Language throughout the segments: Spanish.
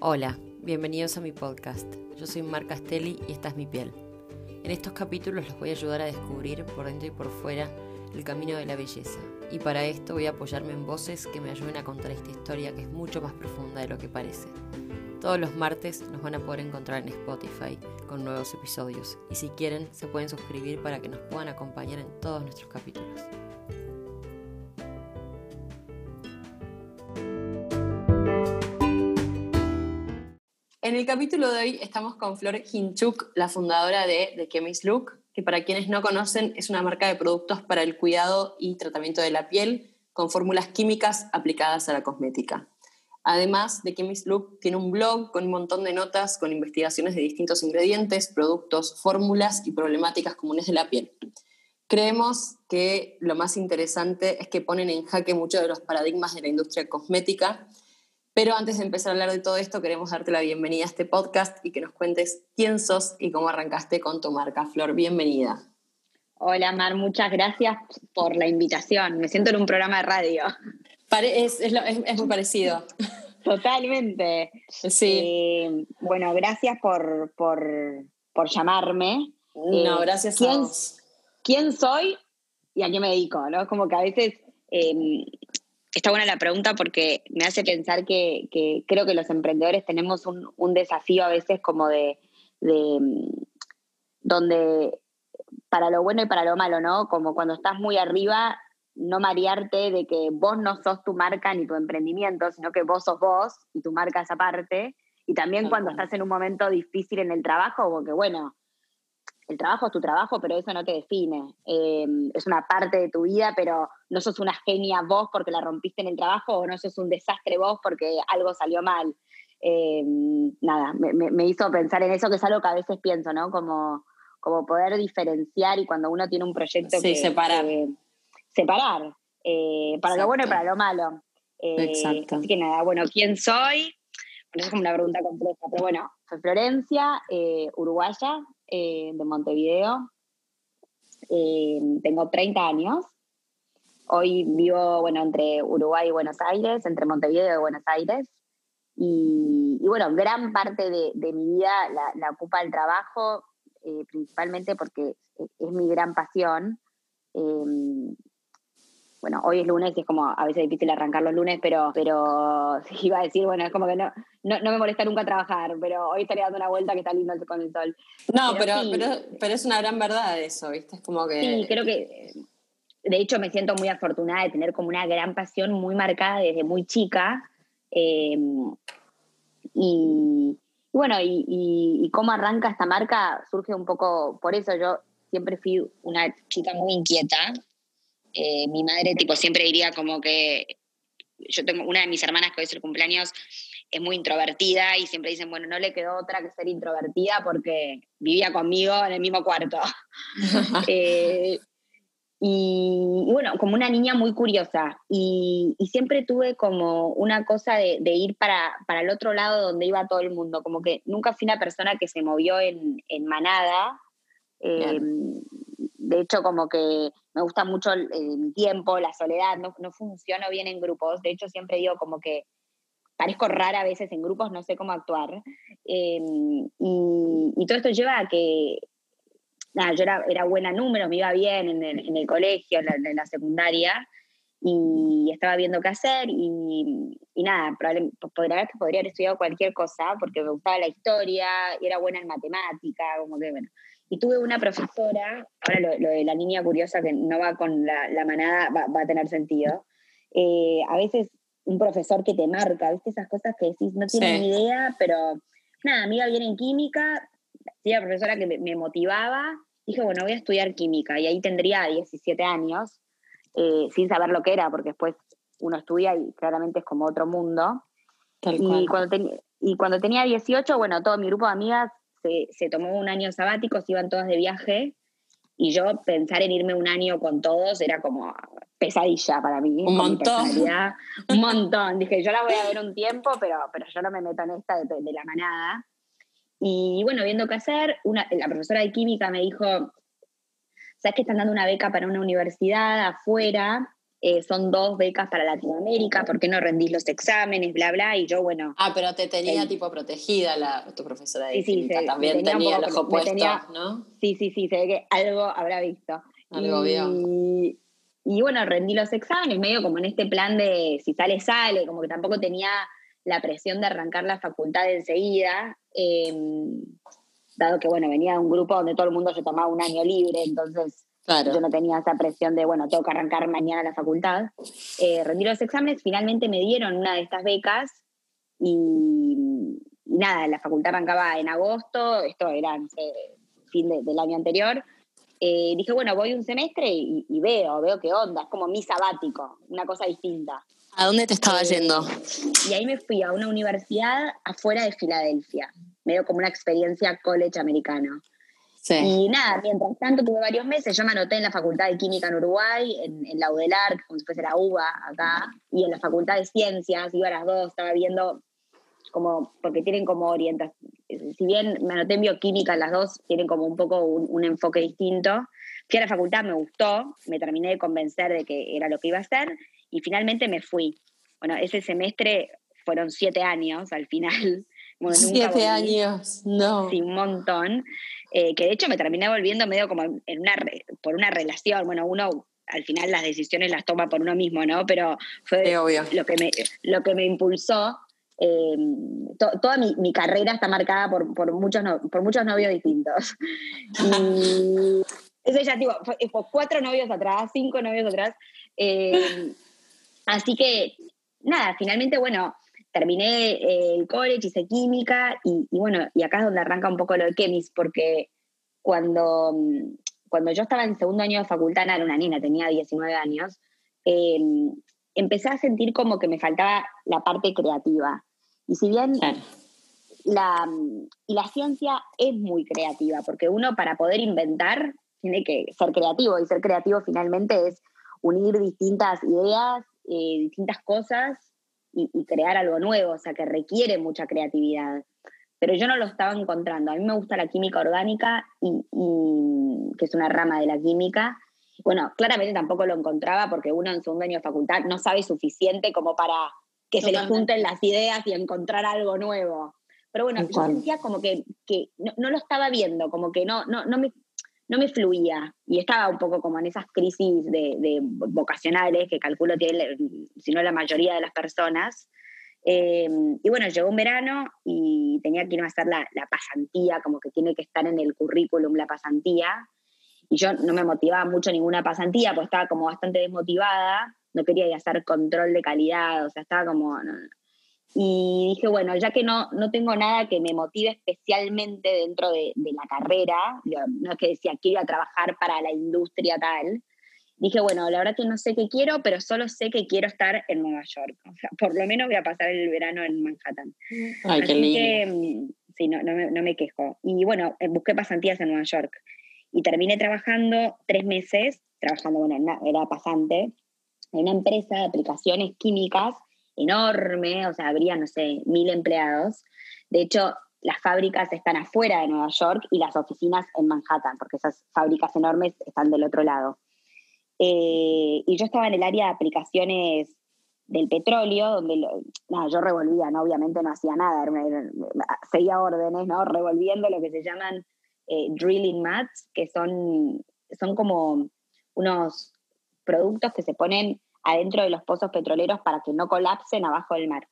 Hola, bienvenidos a mi podcast. Yo soy Mar Castelli y esta es mi piel. En estos capítulos los voy a ayudar a descubrir por dentro y por fuera el camino de la belleza. Y para esto voy a apoyarme en voces que me ayuden a contar esta historia que es mucho más profunda de lo que parece. Todos los martes nos van a poder encontrar en Spotify con nuevos episodios y si quieren se pueden suscribir para que nos puedan acompañar en todos nuestros capítulos. El capítulo de hoy estamos con Flor Hinchuk, la fundadora de The Chemist Look, que para quienes no conocen es una marca de productos para el cuidado y tratamiento de la piel con fórmulas químicas aplicadas a la cosmética. Además, The Chemist Look tiene un blog con un montón de notas con investigaciones de distintos ingredientes, productos, fórmulas y problemáticas comunes de la piel. Creemos que lo más interesante es que ponen en jaque muchos de los paradigmas de la industria cosmética pero antes de empezar a hablar de todo esto, queremos darte la bienvenida a este podcast y que nos cuentes quién sos y cómo arrancaste con tu marca. Flor, bienvenida. Hola Mar, muchas gracias por la invitación. Me siento en un programa de radio. es, muy parecido. Totalmente. Sí. Eh, bueno, gracias por, llamarme. No, eh, gracias ¿quién, a vos. ¿Quién soy y a qué me dedico? ¿no? Como que a veces eh, está buena la pregunta porque me hace pensar que, creo que los emprendedores tenemos un, desafío a veces como de, donde para lo bueno y para lo malo, ¿no? Como cuando estás muy arriba, no marearte de que vos no sos tu marca ni tu emprendimiento, sino que vos sos vos y tu marca es aparte. Y también cuando estás en un momento difícil en el trabajo, porque bueno, el trabajo es tu trabajo, pero eso no te define. Em, es una parte de tu vida, pero no sos una genia vos porque la rompiste en el trabajo o no sos un desastre vos porque algo salió mal. Em, nada, me, hizo pensar en eso, que es algo que a veces pienso, ¿no? Como, como poder diferenciar y cuando uno tiene un proyecto sí, separar. separar, eh, para lo bueno y para lo malo. Eh, Exacto. Así que nada, bueno, ¿quién soy? Bueno, es como una pregunta compleja, pero bueno, soy Florencia, eh, uruguaya, eh, de Montevideo. Eh, tengo 30 años. Hoy vivo, bueno, entre Uruguay y Buenos Aires, entre Montevideo y Buenos Aires. Y, bueno, gran parte de, mi vida la, ocupa el trabajo, eh, principalmente porque es, mi gran pasión bueno, hoy es lunes y es como a veces difícil arrancar los lunes, pero, pero iba a decir, bueno, es como que no, no, me molesta nunca trabajar, pero hoy estaría dando una vuelta que está lindo con el sol. No, pero, pero, pero, es una gran verdad eso, ¿viste? Es como que... Sí, creo que, de hecho, me siento muy afortunada de tener como una gran pasión muy marcada desde muy chica. Em, y, bueno, y, y cómo arranca esta marca surge un poco por eso. Yo siempre fui una chica muy inquieta, eh, mi madre tipo siempre diría como que yo tengo una de mis hermanas que hoy es el cumpleaños es muy introvertida y siempre dicen, bueno, no le quedó otra que ser introvertida porque vivía conmigo en el mismo cuarto. Eh, y, bueno, como una niña muy curiosa y, siempre tuve como una cosa de, ir para, para, el otro lado donde iba todo el mundo, como que nunca fui una persona que se movió en, en manada. Eh, de hecho, como que me gusta mucho el, tiempo, la soledad, no, no, funciono bien en grupos. De hecho, siempre digo como que parezco rara a veces en grupos, no sé cómo actuar. Em, y, todo esto lleva a que, nada, yo era, era buena número, me iba bien en el, en el colegio, en la, secundaria, y estaba viendo qué hacer y, y nada, probablemente podría, podría haber estudiado cualquier cosa porque me gustaba la historia, y era buena en matemática, como que bueno. Y tuve una profesora, ahora lo, de la niña curiosa que no va con la, manada va, a tener sentido. Eh, a veces un profesor que te marca, ¿viste? Esas cosas que decís, no tienes ni idea, pero nada, amiga viene en química, sí, la profesora que me, motivaba, dije, bueno, voy a estudiar química, y ahí tendría 17 años, eh, sin saber lo que era, porque después uno estudia y claramente es como otro mundo. y, cuando y cuando tenía 18, bueno, todo mi grupo de amigas se, tomó un año sabático, se iban todas de viaje y yo pensar en irme un año con todos era como pesadilla para mí. Un montón. Un montón. Dije, yo la voy a ver un tiempo, pero, pero yo no me meto en esta de, la manada. Y bueno, viendo qué hacer, una, la profesora de química me dijo, ¿sabes que están dando una beca para una universidad afuera? Eh, son dos becas para Latinoamérica, ¿por qué no rendís los exámenes, bla, bla? Y yo, bueno. Ah, pero te tenía tipo protegida la, tu profesora de sí, sí, también tenía, los opuestos, ¿no? Sí, sí, sí, se ve que algo habrá visto. Algo y, Y bueno, rendí los exámenes, medio como en este plan de si sale, sale, como que tampoco tenía la presión de arrancar la facultad enseguida, em, dado que, bueno, venía de un grupo donde todo el mundo se tomaba un año libre, entonces yo no tenía esa presión de, bueno, tengo que arrancar mañana la facultad. Eh, rendí los exámenes, finalmente me dieron una de estas becas y, nada, la facultad arrancaba en agosto, esto era fin del año anterior. Eh, dije, bueno, voy un semestre y, veo, veo qué onda, es como mi sabático, una cosa distinta. ¿A dónde te estaba eh, yendo? Y ahí me fui a una universidad afuera de Filadelfia, medio como una experiencia college americano. Y nada, mientras tanto tuve varios meses, yo me anoté en la Facultad de Química en Uruguay, en, la UDELAR, como si fuese la UBA acá, y en la Facultad de Ciencias, iba a las dos, estaba viendo como, porque tienen como orientación, si bien me anoté en bioquímica, las dos tienen como un poco un, enfoque distinto. Fui a la facultad, me gustó, me terminé de convencer de que era lo que iba a hacer, y finalmente me fui. Bueno, ese semestre fueron siete años al final. siete años, no. Sí, un montón. Eh, que de hecho me terminé volviendo medio como en una por una relación. Bueno, uno al final las decisiones las toma por uno mismo, ¿no? Pero fue lo que me, lo que me impulsó. Em, toda mi, carrera está marcada por, por, muchos por muchos novios distintos. Y eso ya, tipo, fue, cuatro novios atrás, cinco novios atrás. Em, así que, nada, finalmente, bueno, terminé eh, el college, hice química y, bueno, y acá es donde arranca un poco lo de Chemis, porque cuando, mm, cuando yo estaba en segundo año de facultad, era una niña, tenía 19 años, em, empecé a sentir como que me faltaba la parte creativa. Y si bien la, mm, y la ciencia es muy creativa, porque uno para poder inventar tiene que ser creativo, y ser creativo finalmente es unir distintas ideas, eh, distintas cosas y, crear algo nuevo, o sea, que requiere mucha creatividad. Pero yo no lo estaba encontrando. A mí me gusta la química orgánica, y, que es una rama de la química. Bueno, claramente tampoco lo encontraba porque uno en segundo año de facultad no sabe suficiente como para que se le junten las ideas y encontrar algo nuevo. Pero bueno, yo sentía como que, que no, no, lo estaba viendo, como que no, no, no me no me fluía y estaba un poco como en esas crisis de, vocacionales que calculo tiene, si no la mayoría de las personas. Eh, y bueno, llegó un verano y tenía que ir a hacer la, pasantía, como que tiene que estar en el currículum la pasantía. Y yo no me motivaba mucho ninguna pasantía, pues estaba como bastante desmotivada, no quería ir a hacer control de calidad, o sea, estaba como, y dije, bueno, ya que no, no tengo nada que me motive especialmente dentro de, la carrera, no es que decía quiero ir a trabajar para la industria tal, dije, bueno, la verdad que no sé qué quiero, pero solo sé que quiero estar en Nueva York. O sea, por lo menos voy a pasar el verano en Manhattan. Ay, qué lindo. Que, mm, sí, no, no, me, no me quejo. Y bueno, eh, busqué pasantías en Nueva York. Y terminé trabajando tres meses, trabajando, bueno, era pasante, en una empresa de aplicaciones químicas enorme, o sea, habría, no sé, mil empleados. De hecho, las fábricas están afuera de Nueva York y las oficinas en Manhattan, porque esas fábricas enormes están del otro lado. Eh, y yo estaba en el área de aplicaciones del petróleo, donde yo revolvía, ¿no? obviamente no hacía nada, seguía órdenes, ¿no? revolviendo lo que se llaman eh, drilling mats, que son, son como unos productos que se ponen adentro de los pozos petroleros para que no colapsen abajo del mar.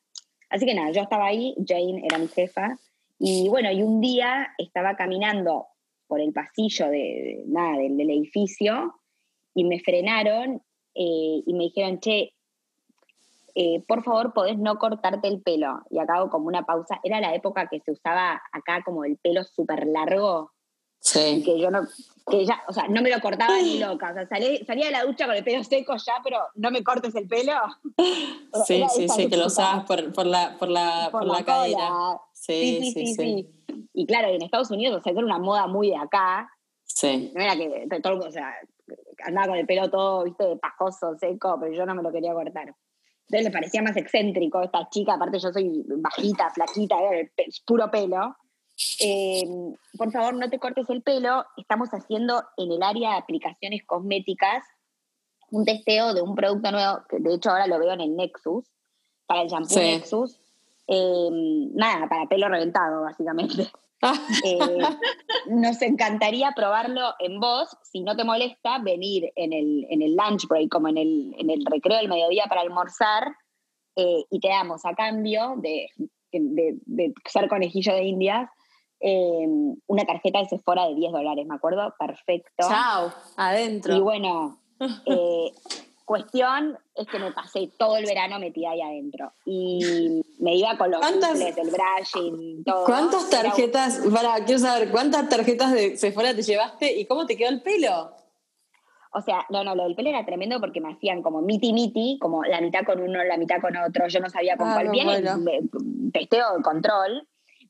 Así que nada, yo estaba ahí, Jane era mi jefa, y bueno, y un día estaba caminando por el pasillo de, nada, del, edificio y me frenaron eh, y me dijeron, che, eh, por favor, podés no cortarte el pelo. Y acabo como una pausa. Era la época que se usaba acá como el pelo súper largo. Sí. Que yo no, que ya, o sea, no me lo cortaba ni loca. O sea, salía de la ducha con el pelo seco ya, pero no me cortes el pelo. Sí, sí, sí, que lo usabas por, por, la, por la, por, la, cadera. Sí sí sí, sí Y claro, en Estados Unidos, o sea, era una moda muy de acá. Sí. No era que todo, o sea, andaba con el pelo todo, viste, pajoso, seco, pero yo no me lo quería cortar. Entonces le parecía más excéntrico esta chica, aparte yo soy bajita, flaquita, era puro pelo. Em, por favor, no te cortes el pelo, estamos haciendo en el área de aplicaciones cosméticas un testeo de un producto nuevo, que de hecho ahora lo veo en el Nexus, para el shampoo Nexus. Eh, nada, para pelo reventado, básicamente. Eh, nos encantaría probarlo en vos. Si no te molesta, venir en el, en el lunch break, como en el, en el recreo del mediodía para almorzar, eh, y te damos a cambio de, de, ser conejillo de indias una tarjeta de Sephora de 10 dólares, ¿me acuerdo? Perfecto. Chao, adentro. Y bueno, eh, cuestión es que me pasé todo el verano metida ahí adentro. Y me iba con los bucles, el brushing, todo. ¿Cuántas tarjetas, para, quiero saber, cuántas tarjetas de Sephora te llevaste y cómo te quedó el pelo? O sea, no, no, lo del pelo era tremendo porque me hacían como miti miti, como la mitad con uno, la mitad con otro. Yo no sabía con ah, cuál viene, testeo de control.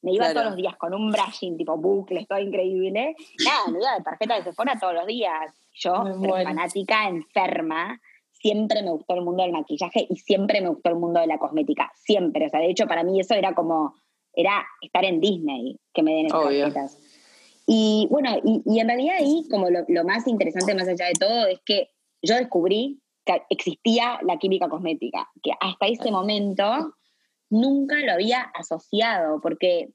Me iba todos los días con un brushing tipo bucles, todo increíble. Nada, me iba de tarjeta de Sephora todos los días. Yo, fanática, enferma, siempre me gustó el mundo del maquillaje y siempre me gustó el mundo de la cosmética. Siempre. O sea, de hecho, para mí eso era como, era estar en Disney que me den esas tarjetas. Y bueno, y, en realidad ahí, como lo, lo más interesante más allá de todo, es que yo descubrí que existía la química cosmética, que hasta ese momento nunca lo había asociado, porque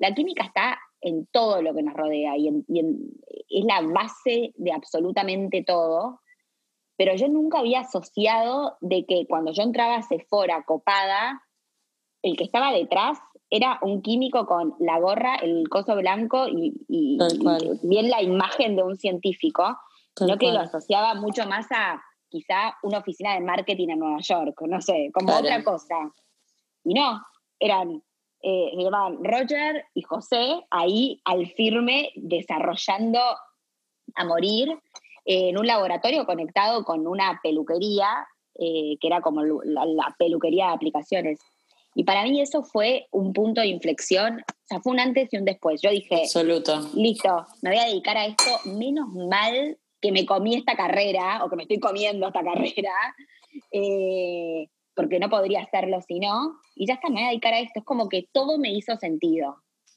la química está en todo lo que nos rodea y, es la base de absolutamente todo. Pero yo nunca había asociado de que cuando yo entraba a Sephora copada, el que estaba detrás era un químico con la gorra, el coso blanco y, bien la imagen de un científico, sino que lo asociaba mucho más a quizá una oficina de marketing en Nueva York, no sé, como otra cosa. Y no, eran eh, se llamaban Roger y José, ahí al firme, desarrollando a morir en un laboratorio conectado con una peluquería, eh, que era como la, peluquería de aplicaciones. Y para mí eso fue un punto de inflexión, o sea, fue un antes y un después. Yo dije, Absoluto. listo, me voy a dedicar a esto, menos mal que me comí esta carrera o que me estoy comiendo esta carrera. Eh, porque no podría hacerlo si no, y ya está, me voy a dedicar a esto. Es como que todo me hizo sentido.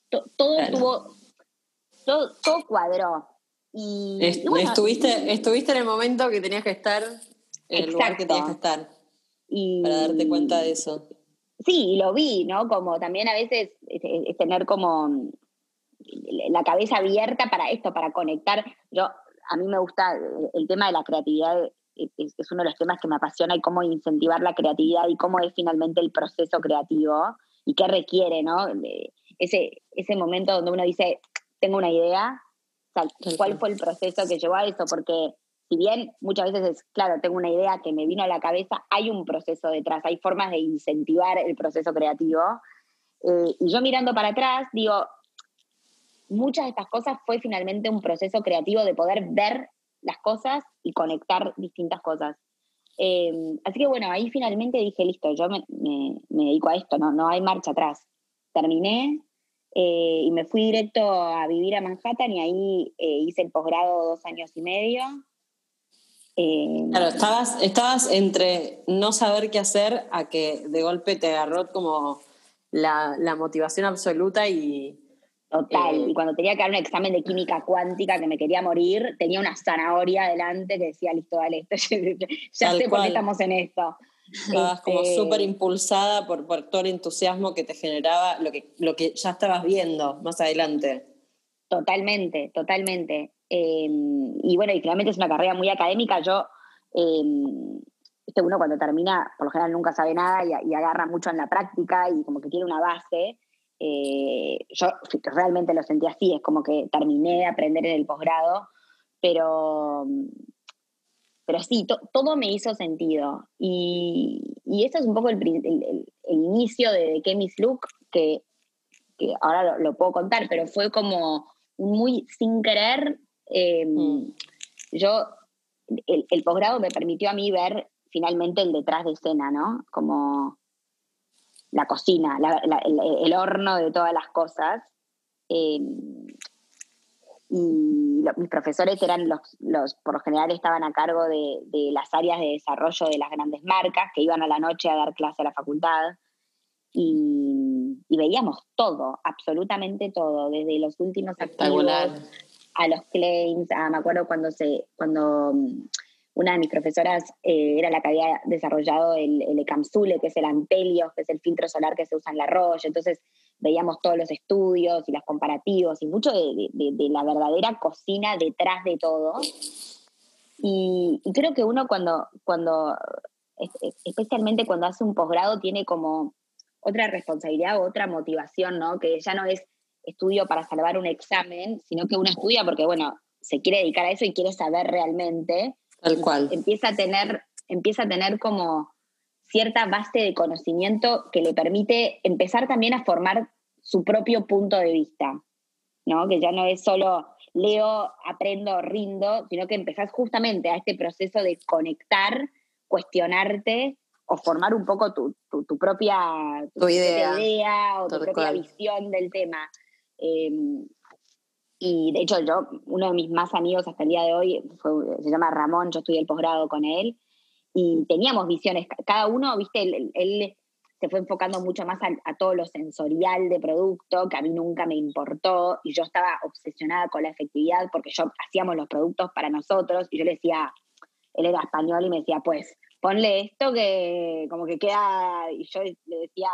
todo tuvo, todo, cuadró. Y, estuviste, estuviste en el momento que tenías que estar, en el lugar que tenías que estar. para darte cuenta de eso. Sí, lo vi, ¿no? Como también a veces es tener como la cabeza abierta para esto, para conectar. Yo, a mí me gusta el tema de la creatividad es, uno de los temas que me apasiona y cómo incentivar la creatividad y cómo es finalmente el proceso creativo y qué requiere, ¿no? Ese, ese momento donde uno dice, tengo una idea, ¿cuál fue el proceso que llevó a eso? Porque si bien muchas veces es, claro, tengo una idea que me vino a la cabeza, hay un proceso detrás, hay formas de incentivar el proceso creativo. Eh, y yo mirando para atrás, digo, muchas de estas cosas fue finalmente un proceso creativo de poder ver las cosas y conectar distintas cosas. Em, así que bueno, ahí finalmente dije, listo, yo me, dedico a esto, no, no hay marcha atrás. Terminé eh, y me fui directo a vivir a Manhattan y ahí eh, hice el posgrado dos años y medio. Em, claro, estabas, estabas entre no saber qué hacer a que de golpe te agarró como la, la motivación absoluta y, Total. Eh, y cuando tenía que dar un examen de química cuántica que me quería morir, tenía una zanahoria delante que decía, listo, dale, ya sé por qué estamos en esto. Estabas como este, súper impulsada por, por, todo el entusiasmo que te generaba lo que, lo que ya estabas viendo más adelante. Totalmente, totalmente. Em, y bueno, y finalmente es una carrera muy académica. Yo, eh, uno cuando termina, por lo general nunca sabe nada y, y agarra mucho en la práctica y como que tiene una base. Eh, yo realmente lo sentí así, es como que terminé de aprender en el posgrado, pero, pero sí, todo me hizo sentido. Y, y eso es un poco el, el, inicio de, de Miss Look, que, que ahora lo, puedo contar, pero fue como muy sin querer. Em, mm. Yo, el, el posgrado me permitió a mí ver finalmente el detrás de escena, ¿no? Como la cocina, el, horno de todas las cosas. Em, y mis profesores eran los, los, por lo general estaban a cargo de, las áreas de desarrollo de las grandes marcas, que iban a la noche a dar clase a la facultad. Y, veíamos todo, absolutamente todo, desde los últimos activos a los claims, me acuerdo cuando se, cuando una de mis profesoras eh, era la que había desarrollado el, el Ecamsule, que es el Ampelios, que es el filtro solar que se usa en la Roche. Entonces veíamos todos los estudios y los comparativos y mucho de, la verdadera cocina detrás de todo. Y, creo que uno cuando, cuando, especialmente cuando hace un posgrado, tiene como otra responsabilidad otra motivación, ¿no? Que ya no es estudio para salvar un examen, sino que uno estudia porque, bueno, se quiere dedicar a eso y quiere saber realmente. Tal cual. Empieza a tener, empieza a tener como cierta base de conocimiento que le permite empezar también a formar su propio punto de vista, ¿no? Que ya no es solo leo, aprendo, rindo, sino que empezás justamente a este proceso de conectar, cuestionarte o formar un poco tu, propia, idea. o tu propia visión del tema. Em, y de hecho yo, uno de mis más amigos hasta el día de hoy se llama Ramón, yo estudié el posgrado con él, y teníamos visiones, cada uno, viste, él, se fue enfocando mucho más a, todo lo sensorial de producto, que a mí nunca me importó, y yo estaba obsesionada con la efectividad porque yo hacíamos los productos para nosotros, y yo le decía, él era español y me decía, pues, ponle esto que como que queda, y yo le decía,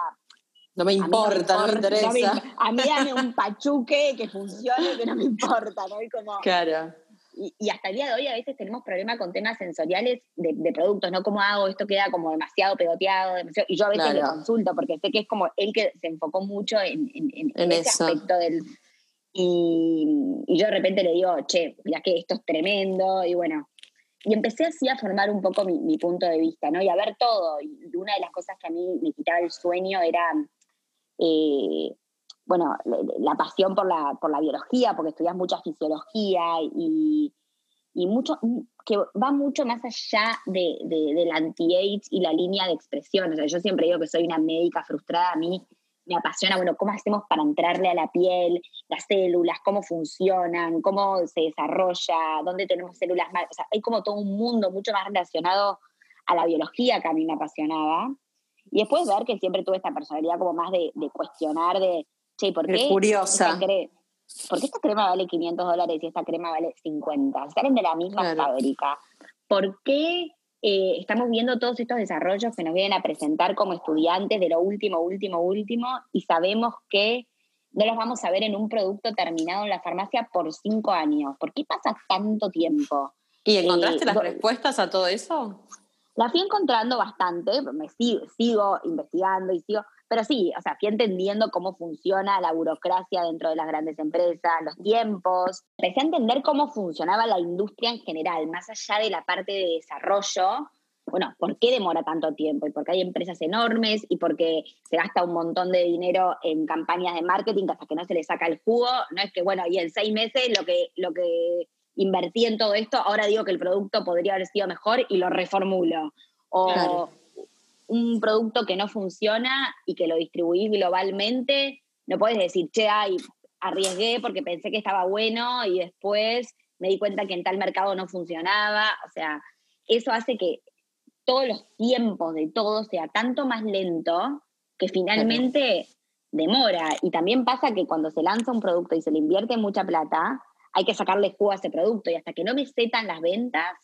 no me importa, no me, interesa. a mí dame un pachuque que funcione, que no me importa, ¿no? Y como, claro y, hasta el día de hoy a veces tenemos problemas con temas sensoriales de, productos, ¿no? ¿Cómo hago? Esto queda como demasiado pegoteado, y yo a veces le consulto porque sé que es como él que se enfocó mucho en, ese aspecto del... Y, yo de repente le digo, che, mira que esto es tremendo, y bueno, y empecé así a formar un poco mi, punto de vista, ¿no? Y a ver todo, y una de las cosas que a mí me quitaba el sueño era... Eh, bueno, la pasión por la, por la biología, porque estudias mucha fisiología y, mucho, que va mucho más allá de, del anti-age y la línea de expresión. O sea, yo siempre digo que soy una médica frustrada, a mí me apasiona, bueno, cómo hacemos para entrarle a la piel, las células, cómo funcionan, cómo se desarrolla, dónde tenemos células más. O sea, hay como todo un mundo mucho más relacionado a la biología que a mí me apasionaba. Y después ver que siempre tuve esta personalidad como más de, de cuestionar, de, che, ¿por qué? curiosa. ¿Por qué esta crema vale 500 dólares y esta crema vale 50? Salen de la misma fábrica. ¿Por qué eh, estamos viendo todos estos desarrollos que nos vienen a presentar como estudiantes de lo último, último, último y sabemos que no los vamos a ver en un producto terminado en la farmacia por cinco años? ¿Por qué pasa tanto tiempo? ¿Y encontraste eh, las respuestas a todo eso? La fui encontrando bastante, me sigo investigando y sigo, pero sí, o sea, fui entendiendo cómo funciona la burocracia dentro de las grandes empresas, los tiempos. Empecé a entender cómo funcionaba la industria en general, más allá de la parte de desarrollo. Bueno, ¿por qué demora tanto tiempo? Y porque hay empresas enormes y porque se gasta un montón de dinero en campañas de marketing hasta que no se le saca el jugo. No es que, bueno, y en seis meses lo que, lo que invertí en todo esto, ahora digo que el producto podría haber sido mejor y lo reformulo. O, un producto que no funciona y que lo distribuís globalmente, no puedes decir, che, ay, arriesgué porque pensé que estaba bueno y después me di cuenta que en tal mercado no funcionaba. O sea, eso hace que todos los tiempos de todo sea tanto más lento que finalmente demora. Y también pasa que cuando se lanza un producto y se le invierte mucha plata, hay que sacarle jugo a ese producto y hasta que no me setan las ventas,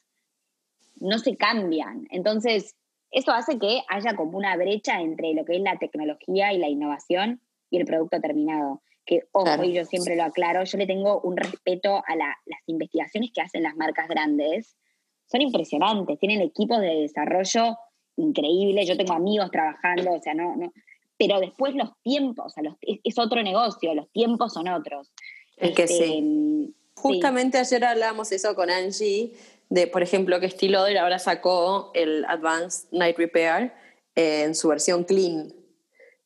no se cambian. Entonces, eso hace que haya como una brecha entre lo que es la tecnología y la innovación y el producto terminado. Que, ojo, y yo siempre lo aclaro, yo le tengo un respeto a las investigaciones que hacen las marcas grandes. Son impresionantes, tienen equipos de desarrollo increíbles, yo tengo amigos trabajando, o sea, no, no. Pero después los tiempos, o sea, es, otro negocio, los tiempos son otros. Es que sí. Este, Justamente ayer hablábamos eso con Angie, de, por ejemplo, que Steel ahora sacó el Advanced Night Repair en su versión clean.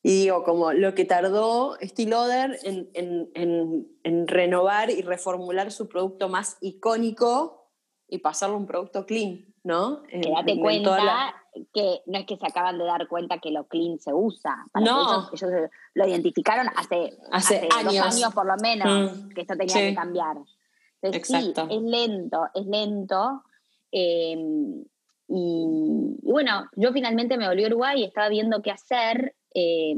Y digo, como lo que tardó Steel Lauder en, renovar y reformular su producto más icónico y pasarlo a un producto clean, ¿no? Que date cuenta que no es que se acaban de dar cuenta que lo clean se usa. no. Ellos, lo identificaron hace, hace, años. por lo menos mm. que esto tenía que cambiar. Exacto. sí, es lento, es lento. Em, y, bueno, yo finalmente me volví a Uruguay y estaba viendo qué hacer. Eh,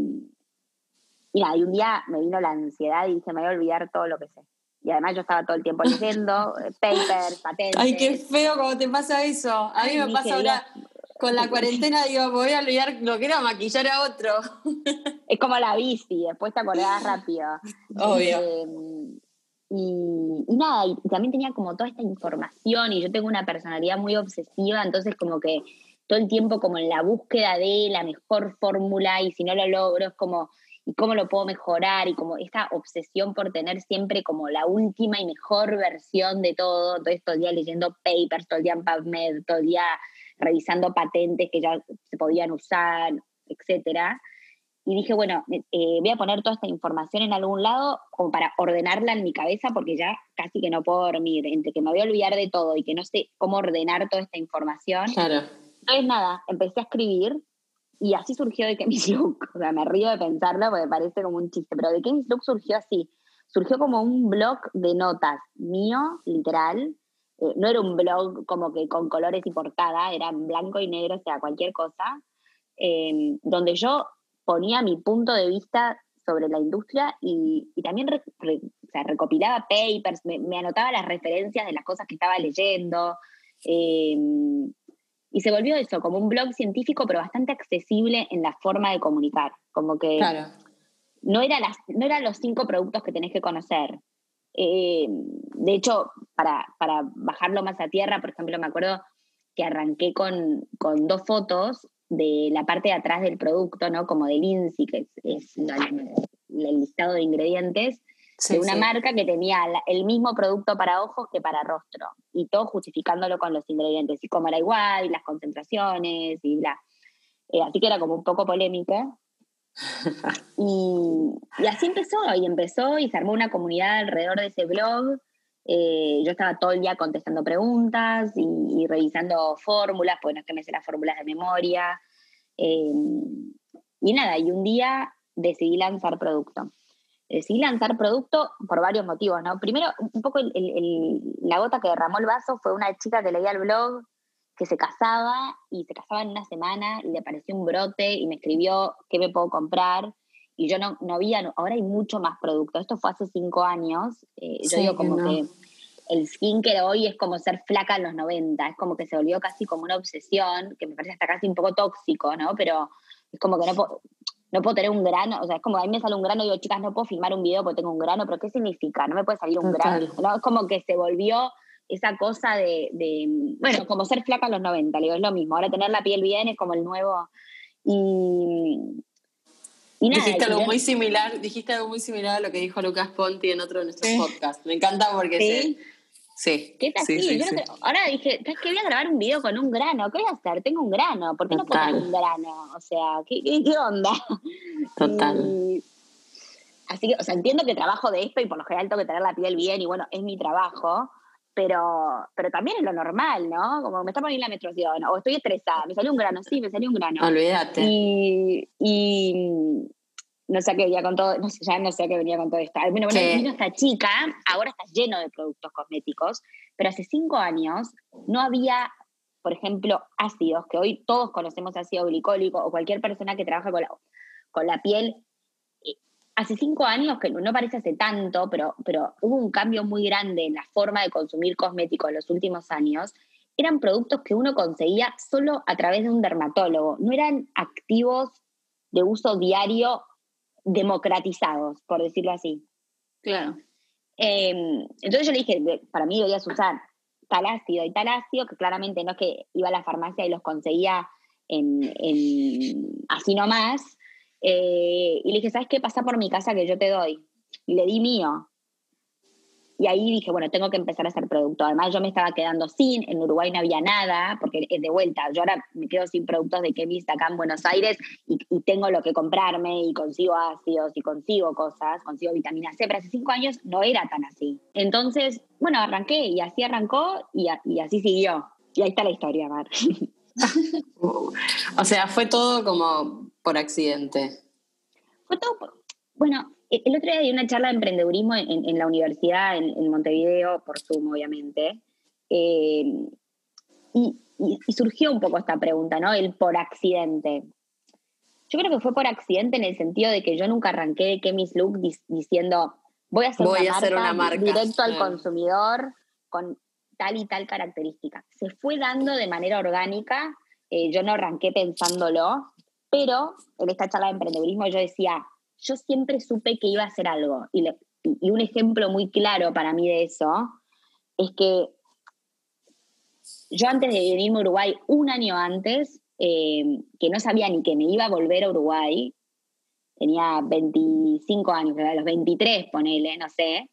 y un día me vino la ansiedad y dije, me voy a olvidar todo lo que sé. y además yo estaba todo el tiempo leyendo eh, papers, patentes. Ay, qué feo cómo te pasa eso. A mí me pasa ahora con la cuarentena, digo, voy a olvidar lo que era maquillar a otro. Es como la bici, después te acordás rápido. Obvio. Eh, y, y, nada, y también tenía como toda esta información y yo tengo una personalidad muy obsesiva, entonces como que todo el tiempo como en la búsqueda de la mejor fórmula y si no lo logro es como y cómo lo puedo mejorar y como esta obsesión por tener siempre como la última y mejor versión de todo, todo estos días leyendo papers, todo el día en PubMed, todo el día revisando patentes que ya se podían usar, etcétera. Y dije, bueno, eh, voy a poner toda esta información en algún lado como para ordenarla en mi cabeza porque ya casi que no puedo dormir, entre que me voy a olvidar de todo y que no sé cómo ordenar toda esta información. Claro. Entonces, nada, empecé a escribir y así surgió de Miss Look. O sea, me río de pensarlo porque parece como un chiste, pero de Miss Look surgió así. Surgió como un blog de notas mío, literal. Eh, no era un blog como que con colores y portada, era blanco y negro, o sea, cualquier cosa. Em, donde yo ponía mi punto de vista sobre la industria y, también recopilaba papers, me, me, anotaba las referencias de las cosas que estaba leyendo. Eh, y se volvió eso, como un blog científico, pero bastante accesible en la forma de comunicar. Como que no, era las, no eran los cinco productos que tenés que conocer. Eh, de hecho, para, para, bajarlo más a tierra, por ejemplo, me acuerdo que arranqué con, con dos fotos de la parte de atrás del producto, ¿no? Como del INSI, que es, el listado de ingredientes, de una marca que tenía el mismo producto para ojos que para rostro, y todo justificándolo con los ingredientes, y cómo era igual, y las concentraciones, y bla. Eh, así que era como un poco polémico. y, así empezó, y empezó, y se armó una comunidad alrededor de ese blog. Eh, yo estaba todo el día contestando preguntas y, revisando fórmulas, pues no es que me sé las fórmulas de memoria. Eh, y nada, y un día decidí lanzar producto decidí lanzar producto por varios motivos, ¿no? Primero, un poco la gota que derramó el vaso fue una chica que leía el blog que se casaba y se casaba en una semana y le apareció un brote y me escribió qué me puedo comprar y yo no, no había, ahora hay mucho más producto. Esto fue hace cinco años. Eh, yo digo como que el skincare hoy es como ser flaca en los 90, es como que se volvió casi como una obsesión, que me parece hasta casi un poco tóxico, ¿no? Pero es como que no, no puedo tener un grano, o sea, es como a mí me sale un grano y digo, chicas, no puedo filmar un video porque tengo un grano, pero ¿qué significa? No me puede salir un grano. ¿no? Es como que se volvió esa cosa de, bueno, como ser flaca en los 90, digo, es lo mismo. Ahora tener la piel bien es como el nuevo. Y, dijiste algo muy similar, dijiste algo muy similar a lo que dijo Lucas Ponti en otro de nuestros podcasts. Me encanta porque ¿Sí? Sí. ¿Qué tal? Sí, ahora dije, ¿sabes qué? Voy a grabar un video con un grano. ¿Qué voy a hacer? Tengo un grano. ¿Por qué no puedo tener un grano? O sea, ¿qué, qué, onda? Total. así que, o sea, entiendo que trabajo de esto y por lo general tengo que tener la piel bien y bueno, es mi trabajo. Pero, pero también es lo normal, ¿no? Como me está poniendo la menstruación o estoy estresada, me salió un grano, sí, me salió un grano. Olvídate. Y, y no sé qué venía con todo, no sé, ya no sé qué venía con todo esto. Bueno, bueno, vino esta chica, ahora está lleno de productos cosméticos, pero hace cinco años no había, por ejemplo, ácidos, que hoy todos conocemos ácido glicólico, o cualquier persona que trabaja con la, con la piel. Hace cinco años, que no parece hace tanto, pero, pero hubo un cambio muy grande en la forma de consumir cosméticos en los últimos años, eran productos que uno conseguía solo a través de un dermatólogo, no eran activos de uso diario democratizados, por decirlo así. Claro. Em, entonces yo le dije, para mí deberías usar tal ácido y tal ácido, que claramente no es que iba a la farmacia y los conseguía en, así nomás. Eh, y le dije, ¿sabes qué? Pasa por mi casa que yo te doy. Y le di mío. Y ahí dije, bueno, tengo que empezar a hacer producto. Además, yo me estaba quedando sin, en Uruguay no había nada, porque es de vuelta, yo ahora me quedo sin productos de Kemis acá en Buenos Aires y, tengo lo que comprarme y consigo ácidos y consigo cosas, consigo vitamina C, pero hace cinco años no era tan así. Entonces, bueno, arranqué y así arrancó y, y así siguió. Y ahí está la historia, Mar. o sea, fue todo como por accidente. Fue todo por... Bueno, el otro día di una charla de emprendedurismo en, la universidad en, Montevideo, por Zoom, obviamente, eh, y, surgió un poco esta pregunta, ¿no? El por accidente. Yo creo que fue por accidente en el sentido de que yo nunca arranqué de Kemis Look diciendo voy a hacer, Voy una, a hacer marca una marca, directo al consumidor con tal y tal característica. Se fue dando de manera orgánica, eh, yo no arranqué pensándolo, pero en esta charla de emprendedurismo yo decía, yo siempre supe que iba a hacer algo. Y, un ejemplo muy claro para mí de eso es que yo antes de venirme a Uruguay, un año antes, eh, que no sabía ni que me iba a volver a Uruguay, tenía 25 años, a los 23, ponele, no sé,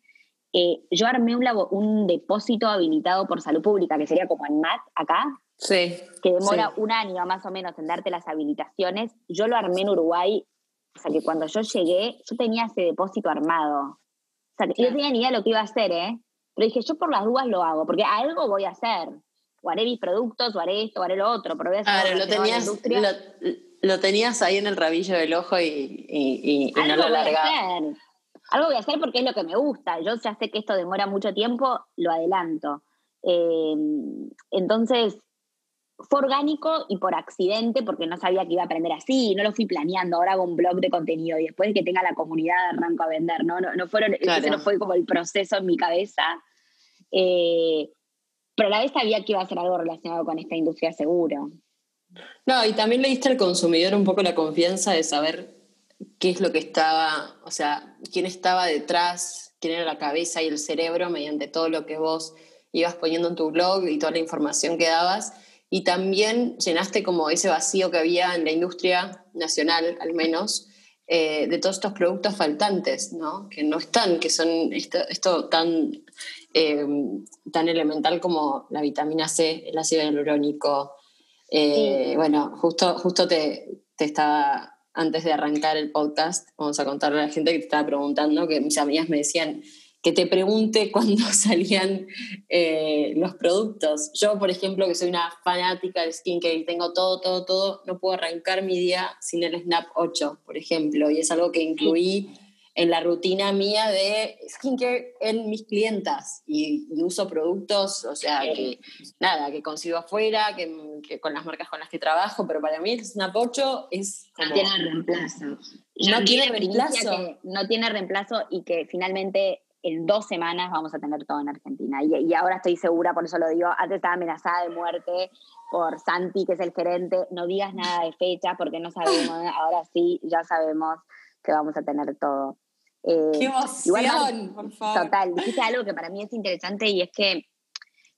eh, yo armé un, un depósito habilitado por salud pública, que sería como en MAT acá, Sí. que demora Sí. un año más o menos en darte las habilitaciones. Yo lo armé en Uruguay, o sea que cuando yo llegué, yo tenía ese depósito armado. O sea, que yo Claro. no tenía ni idea de lo que iba a hacer, ¿eh? Pero dije, yo por las dudas lo hago, porque algo voy a hacer. O haré mis productos, o haré esto, o haré lo otro, pero voy a hacer Claro, lo tenías, industria. lo, lo tenías ahí en el rabillo del ojo y, y- y- y no algo lo largabas. Algo voy a hacer porque es lo que me gusta. Yo ya sé que esto demora mucho tiempo, lo adelanto. Eh, entonces, fue orgánico y por accidente, porque no sabía que iba a aprender así, no lo fui planeando. Ahora hago un blog de contenido y después de que tenga la comunidad arranco a vender. No, no, no fueron, Claro. ese no fue como el proceso en mi cabeza. Eh, pero a la vez sabía que iba a ser algo relacionado con esta industria seguro. No, y también le diste al consumidor un poco la confianza de saber qué es lo que estaba, o sea, quién estaba detrás, quién era la cabeza y el cerebro mediante todo lo que vos ibas poniendo en tu blog y toda la información que dabas. Y también llenaste como ese vacío que había en la industria nacional, al menos, eh, de todos estos productos faltantes, ¿no? Que no están, que son esto, esto tan, eh, tan elemental como la vitamina C, el ácido hialurónico, eh, Sí. Bueno, justo, justo te, te estaba, antes de arrancar el podcast, vamos a contarle a la gente que te estaba preguntando, que mis amigas me decían que te pregunte cuándo salían eh, los productos. Yo, por ejemplo, que soy una fanática del skincare y tengo todo, todo, todo, no puedo arrancar mi día sin el Snap 8, por ejemplo, y es algo que incluí en la rutina mía de skincare en mis clientas y, y uso productos, o sea, que nada, que consigo afuera, que, que con las marcas con las que trabajo, pero para mí el Snap 8 es como... No tiene reemplazo. No tiene reemplazo. no tiene reemplazo y que finalmente en dos semanas vamos a tener todo en Argentina. Y, y ahora estoy segura, por eso lo digo, antes estaba amenazada de muerte por Santi, que es el gerente. No digas nada de fecha porque no sabemos. ahora sí, ya sabemos que vamos a tener todo. Eh, ¡Qué igual, emoción, por favor! Total, dijiste algo que para mí es interesante y es que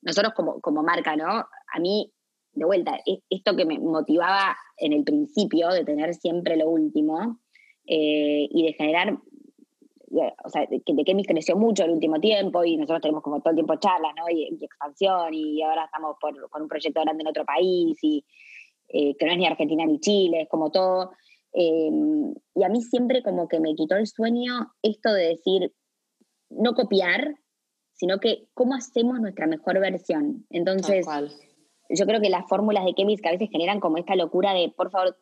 nosotros como, como marca, ¿no? A mí, de vuelta, e- esto que me motivaba en el principio de tener siempre lo último eh, y de generar, o sea, de de que mis creció mucho el último tiempo y nosotros tenemos como todo el tiempo charlas, ¿no? Y, y expansión y ahora estamos por- con un proyecto grande en otro país y eh, que no es ni Argentina ni Chile, es como todo. Eh, y a mí siempre como que me quitó el sueño esto de decir, no copiar, sino que cómo hacemos nuestra mejor versión. Entonces, yo creo que las fórmulas de Chemis que a veces generan como esta locura de, por favor,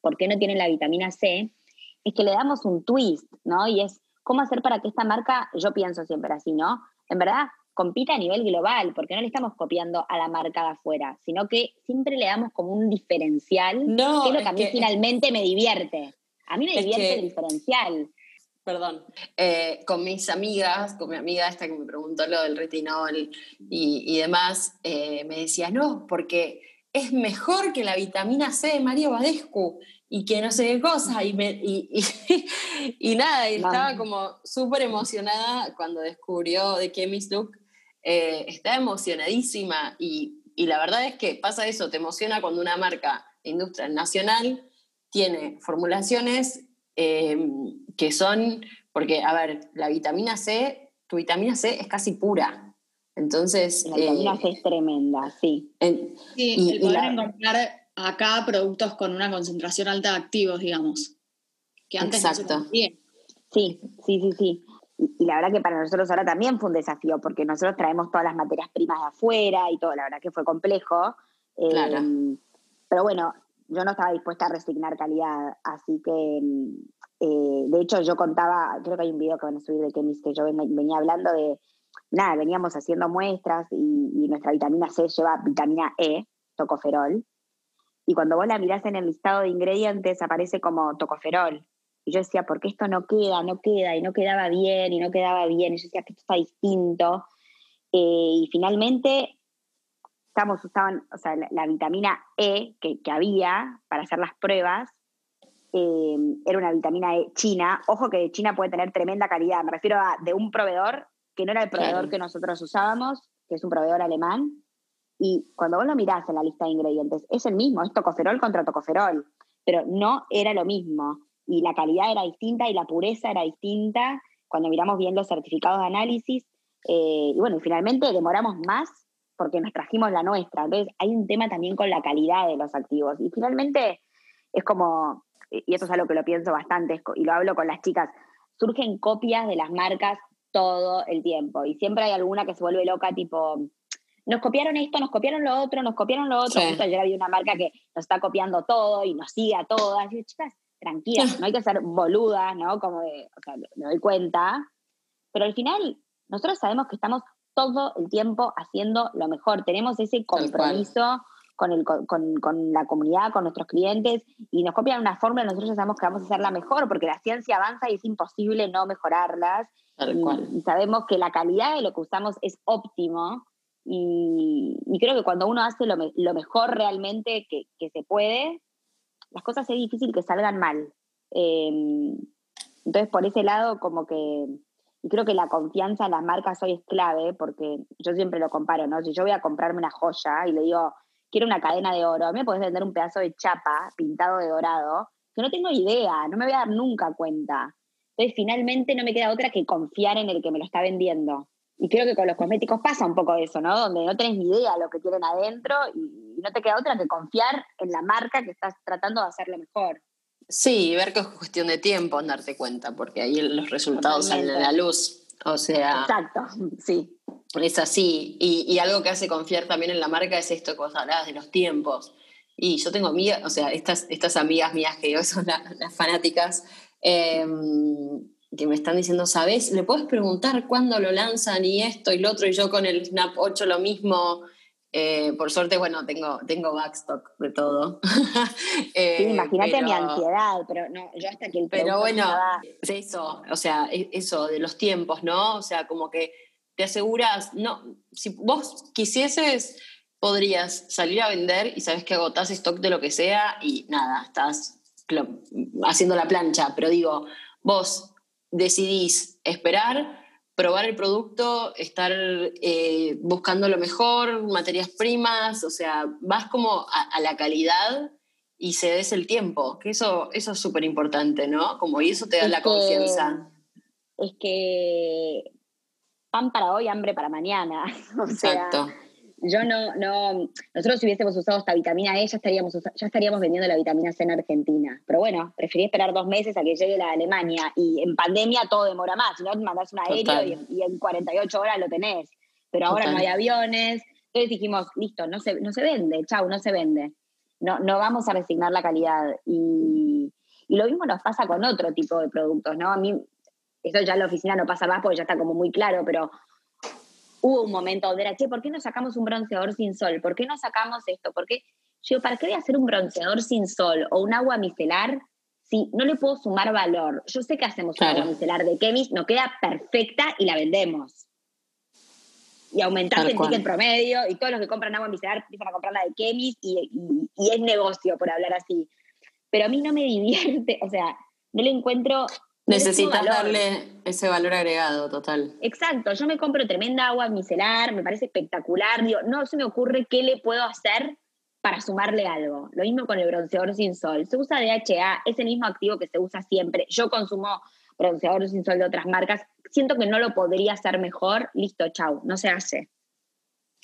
¿por qué no tienen la vitamina C? Es que le damos un twist, ¿no? Y es, ¿cómo hacer para que esta marca, yo pienso siempre así, ¿no? En verdad, compita a nivel global, porque no le estamos copiando a la marca de afuera, sino que siempre le damos como un diferencial, No, que es lo que a mí que- finalmente me divierte. A mí me divierte que- el diferencial. Perdón. Eh, con mis amigas, con mi amiga esta que me preguntó lo del retinol y, y demás, eh, me decía, no, porque es mejor que la vitamina C de Mario Badescu y que no sé qué cosa. Y, me- y, y- y nada, y estaba como súper emocionada cuando descubrió de qué Miss Look. Eh, estaba emocionadísima y, la verdad es que pasa eso, te emociona cuando una marca de industria nacional tiene formulaciones eh, que son, porque, a ver, la vitamina C, tu vitamina C es casi pura. Entonces, La eh, es tremenda, sí. en- Sí, Y- el y poder la- encontrar acá productos con una concentración alta de activos, digamos. Que antes no Exacto. se conseguía. Sí, sí, sí, sí. Y, y la verdad que para nosotros ahora también fue un desafío, porque nosotros traemos todas las materias primas de afuera y todo, la verdad que fue complejo. Eh, Claro. Pero bueno, yo no estaba dispuesta a resignar calidad, así que, mm, eh, de hecho, yo contaba, creo que hay un video que van a subir de Kemis que yo ven- venía hablando de, nada, veníamos haciendo muestras y, nuestra vitamina C lleva vitamina E, tocoferol, y cuando vos la mirás en el listado de ingredientes aparece como tocoferol. Y yo decía, ¿por qué esto no queda, no queda? Y no quedaba bien, y no quedaba bien. Y yo decía que esto está distinto. Eh, y finalmente, estamos, usaban, o sea, la, vitamina E que, había para hacer las pruebas, eh, era una vitamina E china. Ojo que de China puede tener tremenda calidad. Me refiero a de un proveedor que no era el proveedor que nosotros usábamos, que es un proveedor alemán. Y cuando vos lo mirás en la lista de ingredientes, es el mismo, es tocoferol contra tocoferol, pero no era lo mismo. Y la calidad era distinta y la pureza era distinta cuando miramos bien los certificados de análisis. Eh, y bueno, finalmente demoramos más porque nos trajimos la nuestra. Entonces hay un tema también con la calidad de los activos. Y finalmente es como, y eso es algo que lo pienso bastante y lo hablo con las chicas, surgen copias de las marcas todo el tiempo. Y siempre hay alguna que se vuelve loca, tipo, nos copiaron esto, nos copiaron lo otro, nos copiaron lo otro. Justo ayer había una marca que nos está copiando todo y nos sigue a todas. Y yo, chicas, tranquilas, no hay que ser boludas, ¿no? Como de, o sea, me doy cuenta. Pero al final, nosotros sabemos que estamos todo el tiempo haciendo lo mejor. Tenemos ese compromiso con, el, con, con, la comunidad, con nuestros clientes, y nos copian una fórmula, nosotros ya sabemos que vamos a hacerla mejor, porque la ciencia avanza y es imposible no mejorarlas. Y, sabemos que la calidad de lo que usamos es óptimo. Y, creo que cuando uno hace lo, lo mejor realmente que, que, se puede, las cosas es difícil que salgan mal. Em, entonces, por ese lado, como que y creo que la confianza en las marcas hoy es clave, porque yo siempre lo comparo, ¿no? Si yo voy a comprarme una joya y le digo, quiero una cadena de oro, a mí me podés vender un pedazo de chapa pintado de dorado, que no tengo idea, no me voy a dar nunca cuenta. Entonces, finalmente no me queda otra que confiar en el que me lo está vendiendo. Y creo que con los cosméticos pasa un poco eso, ¿no? Donde no tenés ni idea de lo que tienen adentro y no te queda otra que confiar en la marca que estás tratando de hacerlo mejor. Sí, ver que es cuestión de tiempo en darte cuenta, porque ahí los resultados salen a la luz. O sea. Exacto, sí. Es así. Y, algo que hace confiar también en la marca es esto que vos hablabas de los tiempos. Y yo tengo amigas, o sea, estas, estas amigas mías que yo son las fanáticas, em, que me están diciendo, ¿sabes? ¿Le puedes preguntar cuándo lo lanzan y esto y lo otro? Y yo con el Snap 8 lo mismo. Eh, por suerte, bueno, tengo, tengo backstock de todo. Eh, imagínate mi ansiedad, pero no, yo hasta que el Pero bueno, eso, o sea, eso de los tiempos, ¿no? O sea, como que te aseguras, no, si vos quisieses, podrías salir a vender y sabes que agotás stock de lo que sea y nada, estás haciendo la plancha, pero digo, vos decidís esperar probar el producto, estar eh, buscando lo mejor, materias primas, o sea, vas como a, la calidad y cedes el tiempo, que eso, eso es súper importante, ¿no? Como y eso te da la confianza. Es que pan para hoy, hambre para mañana. Exacto yo no, no, nosotros si hubiésemos usado esta vitamina E ya estaríamos, ya estaríamos vendiendo la vitamina C en Argentina. Pero bueno, preferí esperar dos meses a que llegue la Alemania y en pandemia todo demora más, si no mandás un aéreo y, en 48 horas lo tenés. Pero ahora no hay aviones. Entonces dijimos, listo, no se, no se vende, chau, no se vende. No, no vamos a resignar la calidad. Y, y lo mismo nos pasa con otro tipo de productos, ¿no? A mí, eso ya en la oficina no pasa más porque ya está como muy claro, pero hubo un momento donde era, che, ¿por qué no sacamos un bronceador sin sol? ¿Por qué no sacamos esto? ¿Por qué? Yo, ¿para qué voy a hacer un bronceador sin sol o un agua micelar si no le puedo sumar valor? Yo sé que hacemos un agua micelar de Kemis, no queda perfecta y la vendemos. Y aumentaste el ticket promedio y todos los que compran agua micelar empiezan a comprar la de Kemis y, y es negocio, por hablar así. Pero a mí no me divierte, o sea, no le encuentro Necesitas darle ese valor agregado, total. Exacto, yo me compro tremenda agua micelar, me parece espectacular, digo, no se me ocurre qué le puedo hacer para sumarle algo. Lo mismo con el bronceador sin sol. Se usa DHA, es el mismo activo que se usa siempre. Yo consumo bronceador sin sol de otras marcas, siento que no lo podría hacer mejor, listo, chau, no se hace.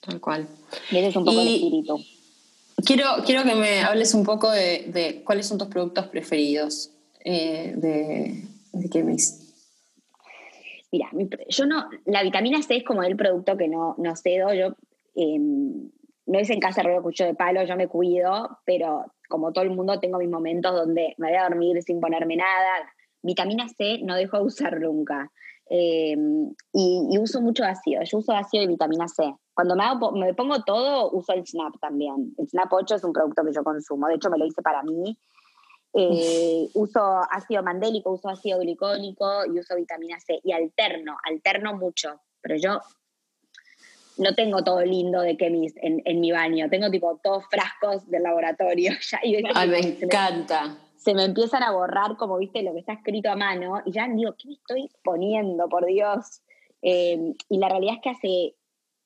Tal cual. Y ese es un poco el espíritu. Quiero, quiero que me hables un poco de, cuáles son tus productos preferidos eh, de, ¿De qué mes? Mira, yo no, la vitamina C es como el producto que no, no cedo. Yo em, no es en casa ruido cuchillo de palo, yo me cuido, pero como todo el mundo tengo mis momentos donde me voy a dormir sin ponerme nada. Vitamina C no dejo de usar nunca. Em, y, uso mucho ácido, yo uso ácido de vitamina C. Cuando me, me pongo todo, uso el Snap también. El Snap 8 es un producto que yo consumo, de hecho me lo hice para mí Eh, uso ácido mandélico, uso ácido glicólico y uso vitamina C. Y alterno, alterno mucho. Pero yo no tengo todo lindo de Chemist en, en mi baño. Tengo tipo todos frascos del laboratorio. Ay, me encanta. Se me, empiezan a borrar, como viste, lo que está escrito a mano. Y ya digo, ¿qué me estoy poniendo, por Dios? Eh, y la realidad es que hace,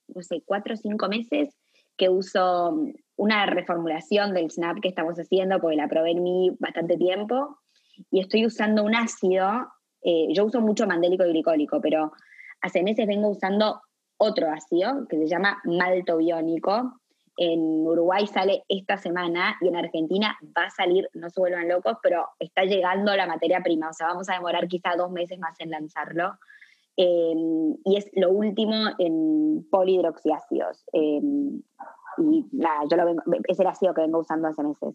no sé, cuatro o cinco meses que uso una reformulación del Snap que estamos haciendo, porque la probé en mí bastante tiempo, y estoy usando un ácido, eh, yo uso mucho mandélico y glicólico, pero hace meses vengo usando otro ácido que se llama maltobiónico. En Uruguay sale esta semana y en Argentina va a salir, no se vuelvan locos, pero está llegando la materia prima, o sea, vamos a demorar quizá dos meses más en lanzarlo. Em, y es lo último en polihidroxiácidos. Em, y nada, yo lo vengo, es el ácido que vengo usando hace meses.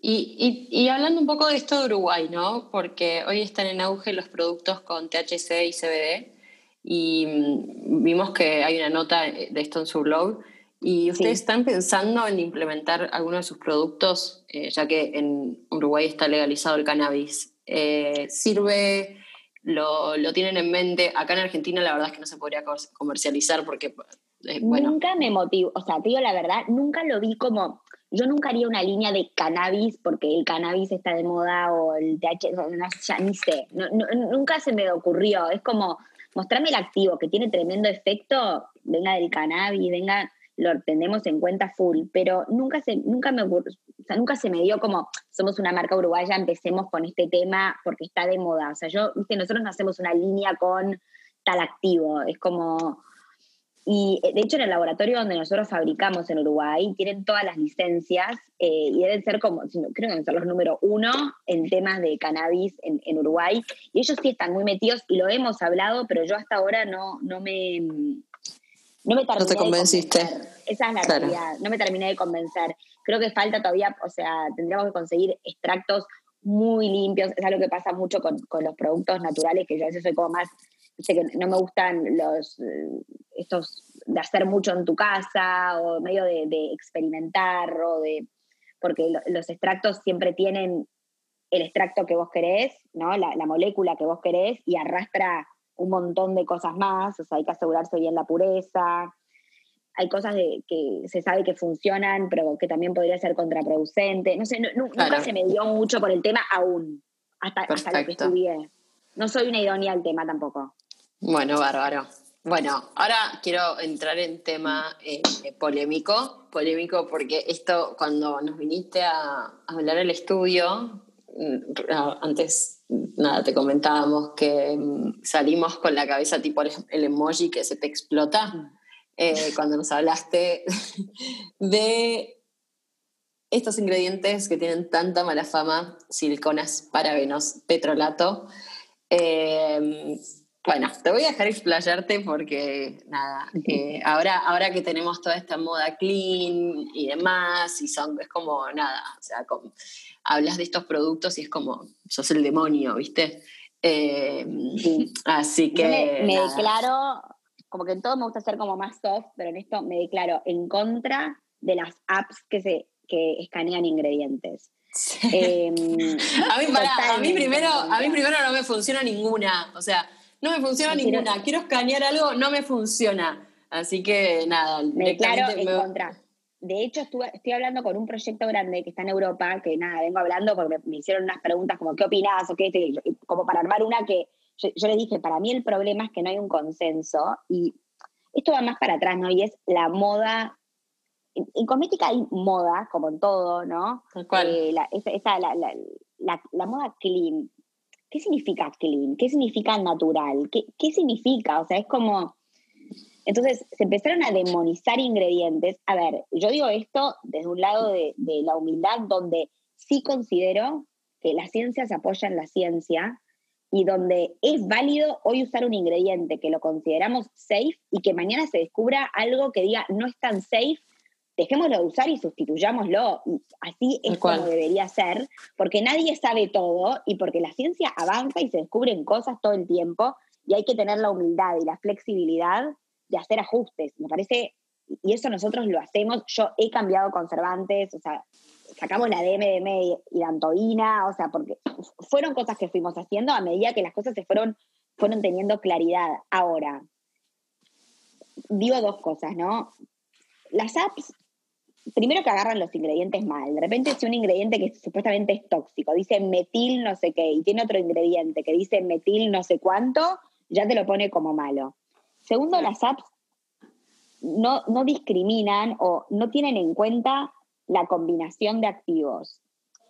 Y, y, y, hablando un poco de esto de Uruguay, ¿no? Porque hoy están en auge los productos con THC y CBD y mm, vimos que hay una nota de esto en su blog. ¿Y ustedes están pensando en implementar alguno de sus productos, eh, ya que en Uruguay está legalizado el cannabis? Eh, ¿Sirve? Lo, lo, tienen en mente? Acá en Argentina la verdad es que no se podría comercializar porque, eh. Nunca me motivó, o sea, te digo la verdad, nunca lo vi como, yo nunca haría una línea de cannabis porque el cannabis está de moda o el THC, no, ni sé, nunca se me ocurrió, es como, mostrarme el activo que tiene tremendo efecto, venga del cannabis, venga, lo tenemos en cuenta full, pero nunca se, nunca me o sea, nunca se me dio como somos una marca uruguaya, empecemos con este tema porque está de moda. O sea, yo, viste, nosotros no hacemos una línea con tal activo, es como y eh, de hecho en el laboratorio donde nosotros fabricamos en Uruguay tienen todas las licencias eh, y deben ser como, creo que deben ser los número uno en temas de cannabis en, en, Uruguay. Y ellos sí están muy metidos y lo hemos hablado, pero yo hasta ahora no, no me... No me terminé no te convenciste. Esa es la realidad. No me terminé de convencer. Creo que falta todavía, o sea, tendríamos que conseguir extractos muy limpios. Es algo que pasa mucho con, con los productos naturales, que yo a veces soy como más sé que no me gustan los eh, estos de hacer mucho en tu casa o medio de, experimentar o de porque los extractos siempre tienen el extracto que vos querés, ¿no? La, molécula que vos querés y arrastra un montón de cosas más, o sea, hay que asegurarse bien la pureza. Hay cosas de, que se sabe que funcionan, pero que también podría ser contraproducente. No sé, nunca se me dio mucho por el tema aún, hasta, hasta lo que estudié. No soy una idónea al tema tampoco. Bueno, bárbaro. Bueno, ahora quiero entrar en tema eh, polémico, polémico porque esto cuando nos viniste a, hablar del estudio, mm, antes nada, te comentábamos que mm, salimos con la cabeza tipo el, emoji que se te explota eh, cuando nos hablaste de estos ingredientes que tienen tanta mala fama, siliconas, parabenos, petrolato. Eh, bueno, te voy a dejar explayarte porque, nada, eh, ahora, ahora que tenemos toda esta moda clean y demás, y son, es como, nada, o sea, hablas de estos productos y es como, sos el demonio, ¿viste? Eh, así que... me, declaro, como que en todo me gusta ser como más soft, pero en esto me declaro en contra de las apps que, se, que escanean ingredientes. Em, a, mí, a, mí primero, a mí primero no me funciona ninguna, o sea no me funciona ninguna. Quiero escanear algo, no me funciona. Así que nada, me declaro en contra. De hecho, estuve, estoy hablando con un proyecto grande que está en Europa, que nada, vengo hablando porque me, hicieron unas preguntas como, ¿qué opinás? O qué, como para armar una que yo, yo le dije, para mí el problema es que no hay un consenso y esto va más para atrás, ¿no? Y es la moda en, cosmética hay moda, como en todo, ¿no? ¿Cuál? Eh, la, esa, la, la, la, moda clean, ¿qué significa clean? ¿Qué significa natural? ¿Qué, ¿Qué, significa? O sea, es como... Entonces se empezaron a demonizar ingredientes. A ver, yo digo esto desde un lado de, de la humildad, donde sí considero que la ciencia se apoya en la ciencia y donde es válido hoy usar un ingrediente que lo consideramos safe y que mañana se descubra algo que diga no es tan safe dejémoslo de usar y sustituyámoslo. Así es como debería ser, porque nadie sabe todo y porque la ciencia avanza y se descubren cosas todo el tiempo y hay que tener la humildad y la flexibilidad de hacer ajustes. Me parece, y eso nosotros lo hacemos, yo he cambiado conservantes, o sea, sacamos la DMDM y la antoína, o sea, porque fueron cosas que fuimos haciendo a medida que las cosas se fueron, fueron teniendo claridad. Ahora, digo dos cosas, ¿no? Las apps, primero que agarran los ingredientes mal. De repente, si un ingrediente que supuestamente es tóxico dice metil no sé qué y tiene otro ingrediente que dice metil no sé cuánto, ya te lo pone como malo. Segundo, las apps no, no discriminan o no tienen en cuenta la combinación de activos.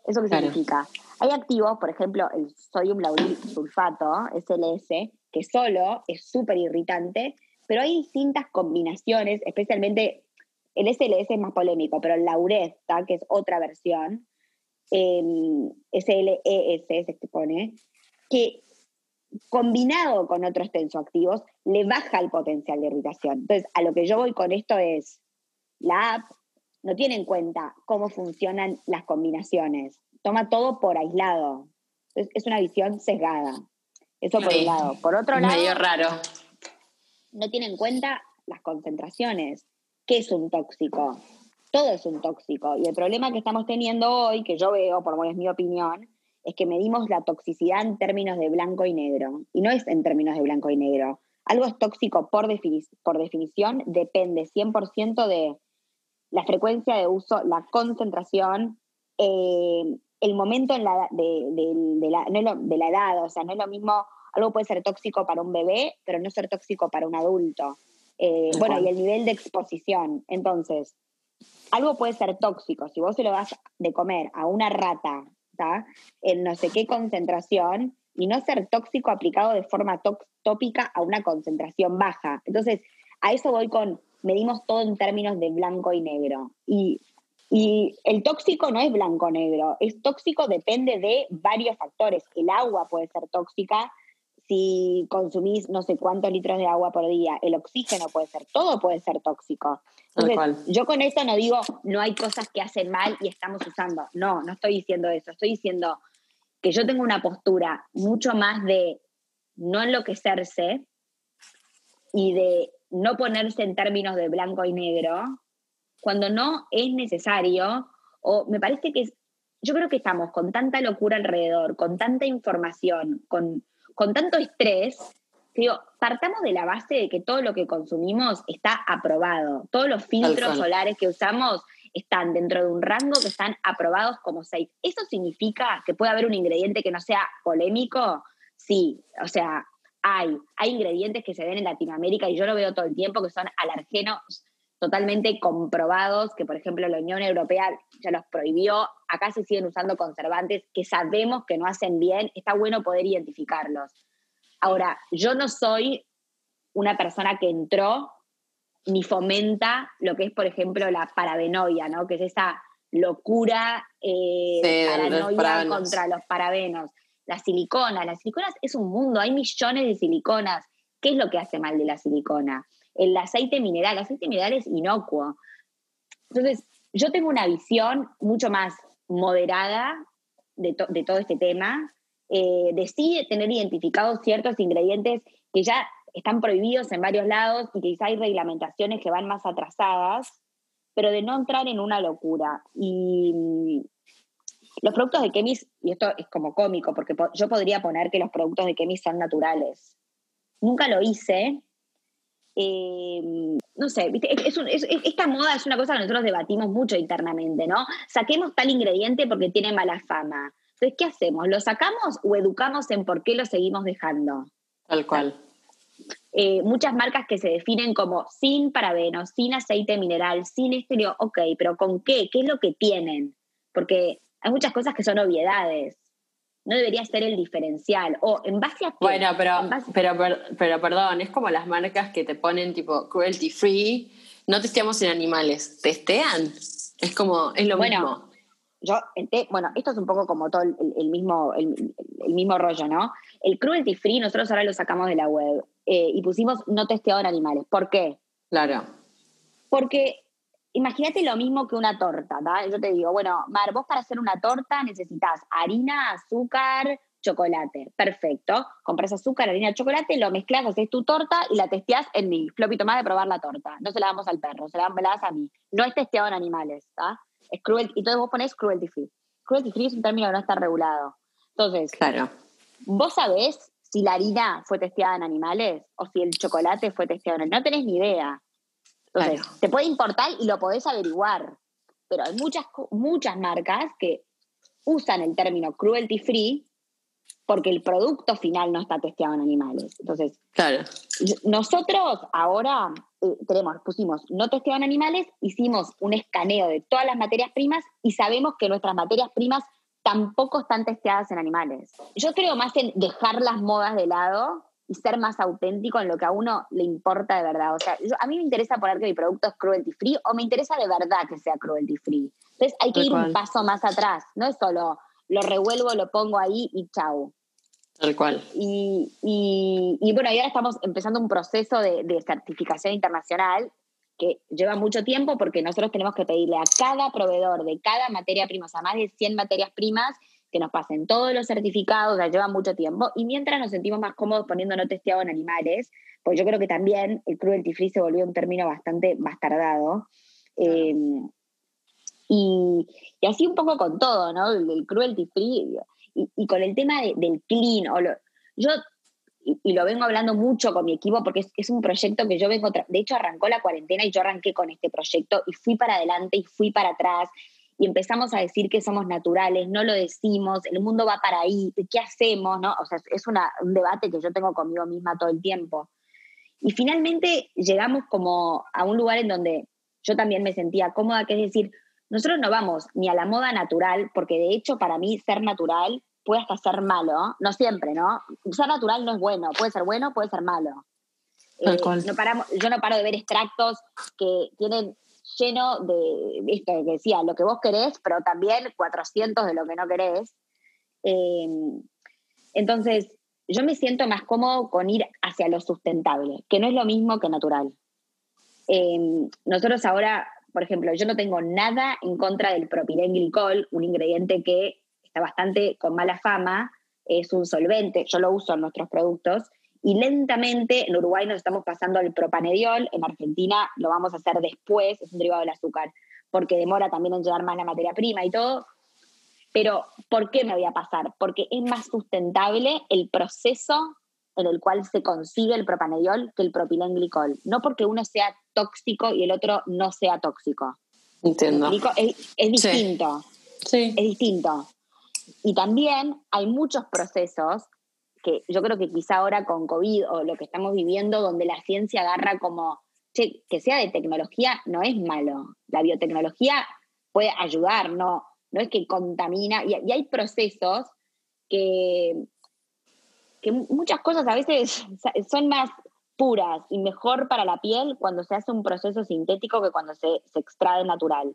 ¿Eso qué significa? Hay activos, por ejemplo, el sodium lauril sulfato, SLS, que solo es súper irritante, pero hay distintas combinaciones, especialmente el SLS es más polémico, pero el laurez, que es otra versión, el SLES se pone, que combinado con otros tensoactivos le baja el potencial de irritación. Entonces, a lo que yo voy con esto es, la app no tiene en cuenta cómo funcionan las combinaciones, toma todo por aislado. Entonces, es una visión sesgada. Eso por un lado. Por otro lado, medio raro. No tiene en cuenta las concentraciones. ¿Qué es un tóxico? Todo es un tóxico. Y el problema que estamos teniendo hoy, que yo veo, por lo menos mi opinión, es que medimos la toxicidad en términos de blanco y negro. Y no es en términos de blanco y negro. Algo es tóxico por, por definición, depende 100% de la frecuencia de uso, la concentración, eh, el momento en la, de, la, de la edad. O sea, no es lo mismo, algo puede ser tóxico para un bebé, pero no ser tóxico para un adulto. Eh, bueno, y el nivel de exposición. Entonces, algo puede ser tóxico. Si vos se lo das de comer a una rata en no sé qué concentración y no ser tóxico aplicado de forma tópica a una concentración baja. Entonces, a eso voy con, medimos todo en términos de blanco y negro. Y, y el tóxico no es blanco-negro, es tóxico depende de varios factores. El agua puede ser tóxica si consumís no sé cuántos litros de agua por día, el oxígeno puede ser, todo puede ser tóxico. Entonces, yo con esto no digo, no hay cosas que hacen mal y estamos usando. No, no estoy diciendo eso. Estoy diciendo que yo tengo una postura mucho más de no enloquecerse y de no ponerse en términos de blanco y negro cuando no es necesario. O me parece que yo creo que estamos con tanta locura alrededor, con tanta información, con, con tanto estrés, Digo, partamos de la base de que todo lo que consumimos está aprobado. Todos los filtros solares que usamos están dentro de un rango que están aprobados como safe. ¿Eso significa que puede haber un ingrediente que no sea polémico? Sí, o sea, hay. Hay ingredientes que se ven en Latinoamérica y yo lo veo todo el tiempo que son alergenos totalmente comprobados, que por ejemplo la Unión Europea ya los prohibió, acá se siguen usando conservantes que sabemos que no hacen bien, está bueno poder identificarlos. Ahora, yo no soy una persona que entró ni fomenta lo que es, por ejemplo, la parabenoia, ¿no? Que es esa locura eh, paranoia contra los parabenos. Las siliconas, las siliconas es un mundo, hay millones de siliconas. ¿Qué es lo que hace mal de la silicona? El aceite mineral, el aceite mineral es inocuo. Entonces, yo tengo una visión mucho más moderada de, todo este tema, eh, decide tener identificados ciertos ingredientes que ya están prohibidos en varios lados y quizá hay reglamentaciones que van más atrasadas, pero de no entrar en una locura. Y mm, los productos de Kemis, y esto es como cómico, porque yo podría poner que los productos de Kemis son naturales. Nunca lo hice. Eh, no sé, esta moda es una cosa que nosotros debatimos mucho internamente, ¿no? Saquemos tal ingrediente porque tiene mala fama. Entonces, ¿qué hacemos? ¿Lo sacamos o educamos en por qué lo seguimos dejando? Tal cual. Eh, muchas marcas que se definen como sin parabenos, sin aceite mineral, sin estéreo, ok, pero ¿con qué? ¿Qué es lo que tienen? Porque hay muchas cosas que son obviedades. No debería ser el diferencial. O en base a qué? Bueno, pero, pero, pero, perdón, es como las marcas que te ponen tipo cruelty free, no testeamos en animales, testean. Es como, es lo mismo yo, bueno, esto es un poco como todo el, mismo, el, mismo rollo, ¿no? El cruelty free nosotros ahora lo sacamos de la web eh, y pusimos no testeado en animales. ¿Por qué? Claro. Porque imagínate lo mismo que una torta, ¿verdad? Yo te digo, bueno, Mar, vos para hacer una torta necesitas harina, azúcar, chocolate. Perfecto. Compras azúcar, harina, chocolate, lo mezclas, haces tu torta y la testeas en mí. Flopito más de probar la torta. No se la damos al perro, se la, das a mí. No es testeado en animales, ¿está? es cruel, y entonces vos pones cruelty free. Cruelty free es un término que no está regulado. Entonces, Claro. vos sabés si la harina fue testeada en animales o si el chocolate fue testeado en No tenés ni idea. Entonces, Claro. te puede importar y lo podés averiguar. Pero hay muchas, muchas marcas que usan el término cruelty free porque el producto final no está testeado en animales. Entonces, Claro. nosotros ahora eh, tenemos, pusimos no testeado en animales, hicimos un escaneo de todas las materias primas y sabemos que nuestras materias primas tampoco están testeadas en animales. Yo creo más en dejar las modas de lado y ser más auténtico en lo que a uno le importa de verdad. O sea, yo- a mí me interesa poner que mi producto es cruelty free o me interesa de verdad que sea cruelty free. Entonces hay que Tal ir un cual. paso más atrás. No es solo lo revuelvo, lo pongo ahí y chau. Tal cual. Y, y- y bueno, y ahora estamos empezando un proceso de, de certificación internacional que lleva mucho tiempo porque nosotros tenemos que pedirle a cada proveedor de cada materia prima, o sea, más de 100 materias primas, que nos pasen todos los certificados, o sea, lleva mucho tiempo. Y mientras nos sentimos más cómodos poniendo no testeado en animales, pues yo creo que también el cruelty free se volvió un término bastante bastardado. Eh, y, y así un poco con todo, ¿no? El, el cruelty free y, y con el tema de- del clean. O lo- yo, y, y lo vengo hablando mucho con mi equipo porque es, es un proyecto que yo vengo, de hecho arrancó la cuarentena y yo arranqué con este proyecto y fui para adelante y fui para atrás y empezamos a decir que somos naturales, no lo decimos, el mundo va para ahí, ¿qué hacemos? ¿no? O sea, es una- un debate que yo tengo conmigo misma todo el tiempo. Y finalmente llegamos como a un lugar en donde yo también me sentía cómoda, que es decir, nosotros no vamos ni a la moda natural, porque de hecho para mí ser natural puede hasta ser malo, no siempre, ¿no? Ser natural no es bueno, puede ser bueno, puede ser malo. Eh, no paramos, yo no paro de ver extractos que tienen lleno de esto que decía, lo que vos querés, pero también 400 de lo que no querés. Eh, entonces, yo me siento más cómodo con ir hacia lo sustentable, que no es lo mismo que natural. Eh, nosotros ahora, por ejemplo, yo no tengo nada en contra del propilenglicol, un ingrediente que está bastante con mala fama, es un solvente, yo lo uso en nuestros productos, y lentamente en Uruguay nos estamos pasando al propanediol, en Argentina lo vamos a hacer después, es un derivado del azúcar, porque demora también en llegar más la materia prima y todo. Pero, ¿por qué me voy a pasar? Porque es más sustentable el proceso en el cual se consigue el propanediol que el propilenglicol. No porque uno sea tóxico y el otro no sea tóxico. ¿Me Entiendo. Es, es Sí. distinto Sí. es distinto. Y también hay muchos procesos que yo creo que quizá ahora con COVID o lo que estamos viviendo, donde la ciencia agarra como, che, que sea de tecnología no es malo. La biotecnología puede ayudar, no, es que contamina. Y, hay procesos que, que mu- muchas cosas a veces son más puras y mejor para la piel cuando se hace un proceso sintético que cuando se, se extrae natural.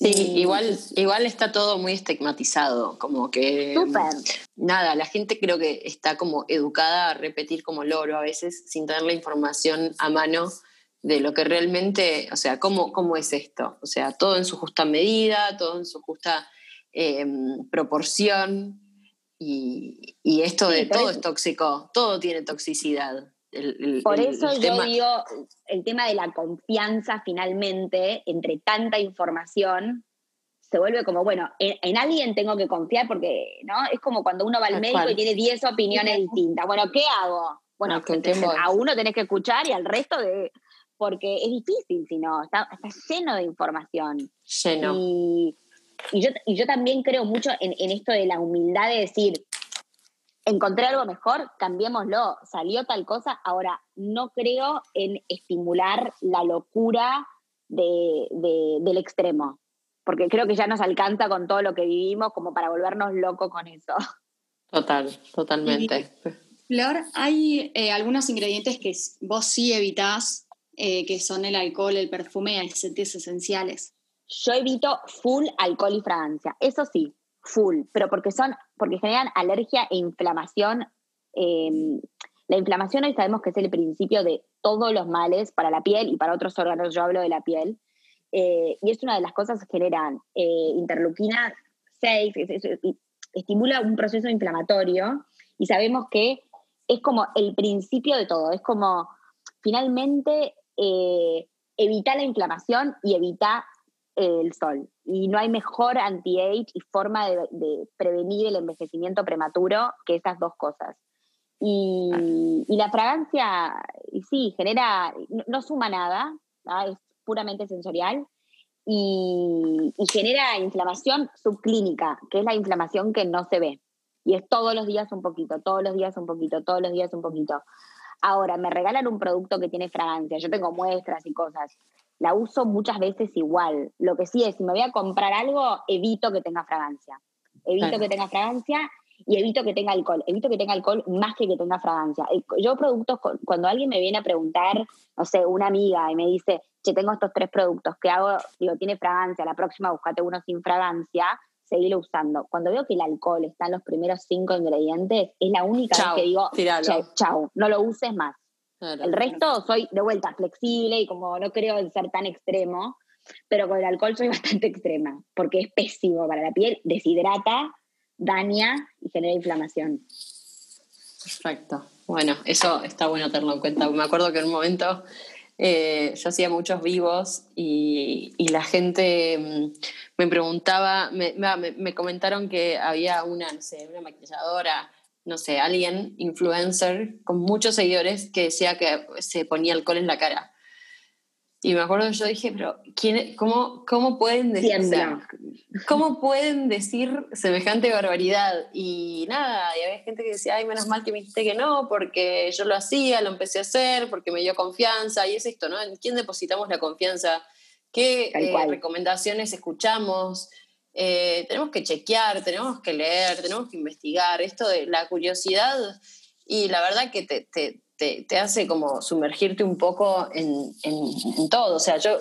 Sí, Y- igual, igual está todo muy estigmatizado, como que Súper. nada, la gente creo que está como educada a repetir como loro a veces sin tener la información a mano de lo que realmente, o sea, cómo, cómo es esto, o sea, todo en su justa medida, todo en su justa eh, proporción y, y esto Sí, de todo es tóxico, todo tiene toxicidad. El- el- Por eso el yo tema- digo, el tema de la confianza finalmente, entre tanta información, se vuelve como, bueno, en, en alguien tengo que confiar porque, ¿no? Es como cuando uno va al médico cual. y tiene 10 opiniones distintas. Bueno, ¿qué hago? Bueno, a uno tenés que escuchar y al resto de... Porque es difícil, si no, está, está lleno de información. lleno. Y, y yo, y yo también creo mucho en, en esto de la humildad de decir, encontré algo mejor, cambiémoslo, salió tal cosa, ahora no creo en estimular la locura de- de- del extremo, porque creo que ya nos alcanza con todo lo que vivimos como para volvernos locos con eso. Total, totalmente. Flor, hay eh, algunos ingredientes que vos sí evitás, eh, que son el alcohol, el perfume y aceites esenciales. Yo evito full alcohol y fragancia, eso sí, full, pero porque son, porque generan alergia e inflamación. eh, la inflamación hoy sabemos que es el principio de todos los males para la piel y para otros órganos, yo hablo de la piel, eh, y es una de las cosas que generan eh, interleuquina 6, es- es- es- estimula un proceso inflamatorio y sabemos que es como el principio de todo, es como finalmente eh, evita la inflamación y evita el sol. Y no hay mejor anti-age y forma de, prevenir el envejecimiento prematuro que esas dos cosas. Y, la fragancia, y sí, genera, no, suma nada, es puramente sensorial, y, genera inflamación subclínica, que es la inflamación que no se ve. Y es todos los días un poquito, todos los días un poquito, todos los días un poquito. Ahora, me regalan un producto que tiene fragancia, yo tengo muestras y cosas la uso muchas veces igual. Lo que sí es, si me voy a comprar algo, evito que tenga fragancia. Evito que tenga fragancia y evito que tenga alcohol. Evito que tenga alcohol más que que tenga fragancia. Yo productos, cuando alguien me viene a preguntar, no sé, una amiga y me dice, che, tengo estos tres productos, ¿qué hago? Digo, tiene fragancia, la próxima buscate uno sin fragancia, seguirlo usando. Cuando veo que el alcohol está en los primeros cinco ingredientes, es la única vez que digo, chao, no lo uses más. El resto soy de vuelta flexible y como no creo en ser tan extremo, pero con el alcohol soy bastante extrema, porque es pésimo para la piel, deshidrata, daña y genera inflamación. Perfecto. Bueno, eso está bueno tenerlo en cuenta. Me acuerdo que en un momento eh, yo hacía muchos vivos y, la gente mm, me preguntaba, me, me, comentaron que había una, no sé, una maquilladora no sé, alguien, influencer, con muchos seguidores, que decía que se ponía alcohol en la cara. Y me acuerdo, yo dije, pero ¿quién, cómo, cómo, pueden decir, ¿cómo pueden decir semejante barbaridad? Y nada, y había gente que decía, ay, menos mal que me dijiste que no, porque yo lo hacía, lo empecé a hacer, porque me dio confianza, y es esto, ¿no? ¿En quién depositamos la confianza? ¿Qué eh, recomendaciones escuchamos? Eh, tenemos que chequear, tenemos que leer, tenemos que investigar. Esto de la curiosidad y la verdad que te, te, te, hace como sumergirte un poco en, en, todo. O sea, yo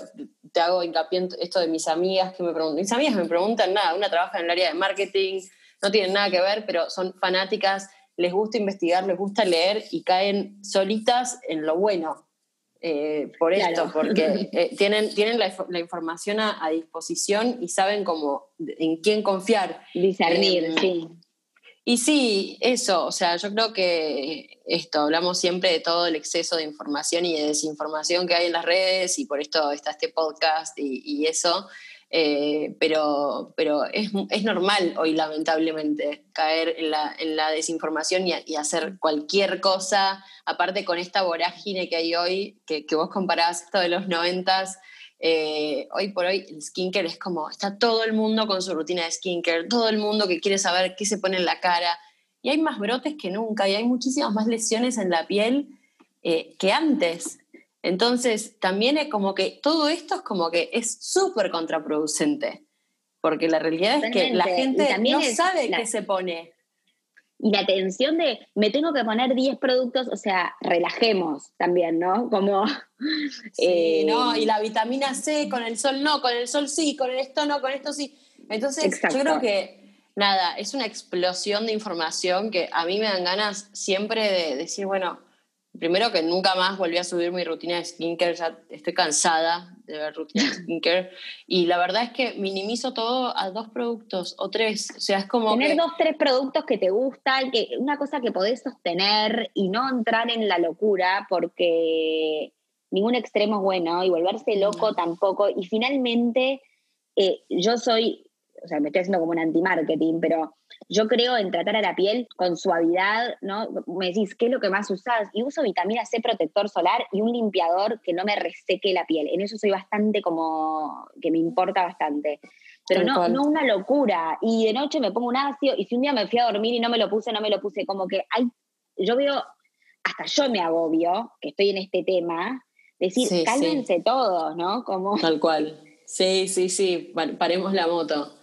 te hago hincapié en esto de mis amigas que me preguntan. Mis amigas me preguntan nada, una trabaja en el área de marketing, no tienen nada que ver, pero son fanáticas, les gusta investigar, les gusta leer y caen solitas en lo bueno. Eh, por esto, porque eh, tienen, tienen la, información a, disposición y saben cómo, en quién confiar. Discernir, eh, sí. Y sí, eso, o sea, yo creo que esto, hablamos siempre de todo el exceso de información y de desinformación que hay en las redes y por esto está este podcast y, y eso, eh, pero, pero es, es, normal hoy, lamentablemente, caer en la, en la desinformación y, hacer cualquier cosa, aparte con esta vorágine que hay hoy, que, que vos comparás esto de los noventas, eh, hoy por hoy el skincare es como, está todo el mundo con su rutina de skincare, todo el mundo que quiere saber qué se pone en la cara, y hay más brotes que nunca, y hay muchísimas más lesiones en la piel eh, que antes. Entonces, también es como que todo esto es como que es súper contraproducente, porque la realidad es que la gente no sabe qué se pone. Y la tensión de, me tengo que poner 10 productos, o sea, relajemos también, ¿no? Como... Sí, no, y la vitamina C, con el sol no, con el sol sí, con esto no, con esto sí. Entonces, yo creo que, nada, es una explosión de información que a mí me dan ganas siempre de decir, bueno, primero que nunca más volví a subir mi rutina de skincare, ya estoy cansada de ver rutina de skincare. Y la verdad es que minimizo todo a dos productos o tres. O sea, es como. Tener dos, tres productos que te gustan, que, una cosa que podés sostener y no entrar en la locura, porque ningún extremo es bueno y volverse loco tampoco. Y finalmente, eh, yo soy o sea, me estoy haciendo como un anti-marketing, pero yo creo en tratar a la piel con suavidad, ¿no? Me decís, ¿qué es lo que más usás? Y uso vitamina C protector solar y un limpiador que no me reseque la piel. En eso soy bastante como, que me importa bastante. Pero no, no una locura. Y de noche me pongo un ácido y si un día me fui a dormir y no me lo puse, no me lo puse. Como que hay, yo veo, hasta yo me agobio, que estoy en este tema, decir, cálmense todos, ¿no? Como... Tal cual. Sí, sí, sí, paremos la moto.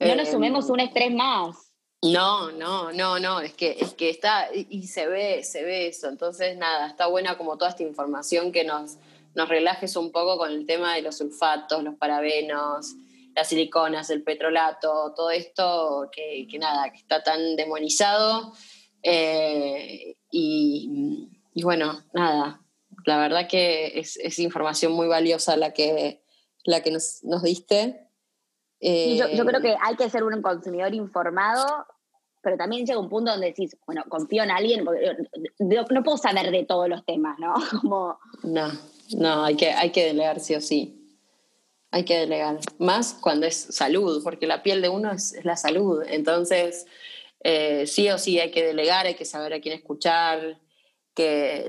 No nos sumemos un estrés más. No, no, no, no, es que, es que está, y, se ve, se ve eso. Entonces, nada, está buena como toda esta información que nos, nos relajes un poco con el tema de los sulfatos, los parabenos, las siliconas, el petrolato, todo esto que, nada, que está tan demonizado. Eh, y, bueno, nada, la verdad que es, información muy valiosa la que, la que nos, nos diste yo, creo que eh, hay que ser un consumidor informado, pero también llega un punto donde decís, bueno, confío en alguien, no puedo saber de todos los temas, ¿no? No, no, hay que, hay que delegar sí o sí. Hay que delegar. Más cuando es salud, porque la piel de uno es, la salud. Entonces, eh, sí o sí hay que delegar, hay que saber a quién escuchar, que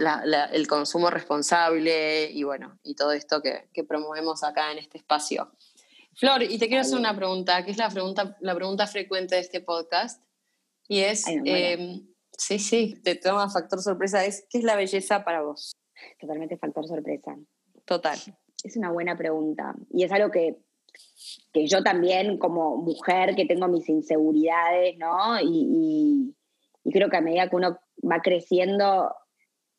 el consumo responsable y bueno, y todo esto que, promovemos acá en este espacio. Flor, y te quiero hacer una pregunta, que es la pregunta, la pregunta frecuente de este podcast, y es, em, sí, sí, te toma factor sorpresa, es, ¿qué es la belleza para vos? Totalmente factor sorpresa. Total. Es una buena pregunta, y es algo que, que yo también como mujer que tengo mis inseguridades, ¿no? y, y creo que a medida que uno va creciendo,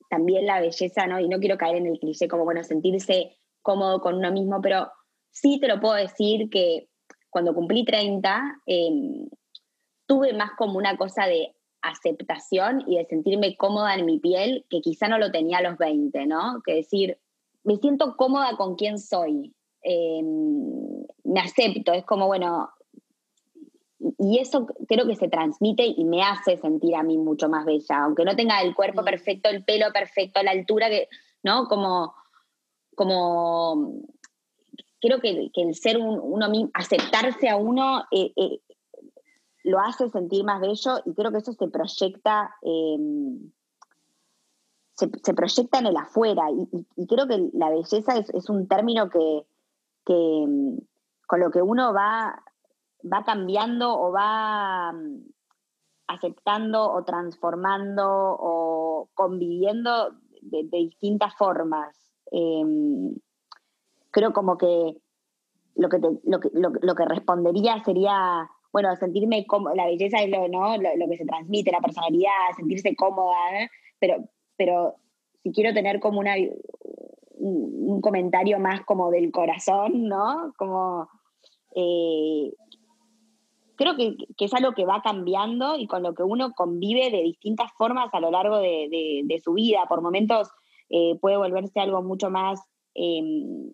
también la belleza, ¿no? Y no quiero caer en el cliché como, bueno, sentirse cómodo con uno mismo, pero sí te lo puedo decir que cuando cumplí 30, em, tuve más como una cosa de aceptación y de sentirme cómoda en mi piel, que quizá no lo tenía a los 20, ¿no? Que decir, me siento cómoda con quien soy, em, me acepto, es como, bueno, y eso creo que se transmite y me hace sentir a mí mucho más bella, aunque no tenga el cuerpo perfecto, el pelo perfecto, la altura, que, ¿no? Como, como creo que, el ser uno mismo, aceptarse a uno, eh, eh, lo hace sentir más bello y creo que eso se proyecta, em, se, proyecta en el afuera. Y, creo que la belleza es, un término que, que, em, con lo que uno va va cambiando o va mm, aceptando o transformando o conviviendo de, distintas formas. Em, creo como que lo que, lo, que, respondería sería, bueno, sentirme como, la belleza es lo, ¿no? lo, que se transmite, la personalidad, sentirse cómoda, ¿eh? pero, pero si quiero tener como una, un, comentario más como del corazón, ¿no? Como eh, creo que, es algo que va cambiando y con lo que uno convive de distintas formas a lo largo de, su vida. Por momentos eh, puede volverse algo mucho más, em,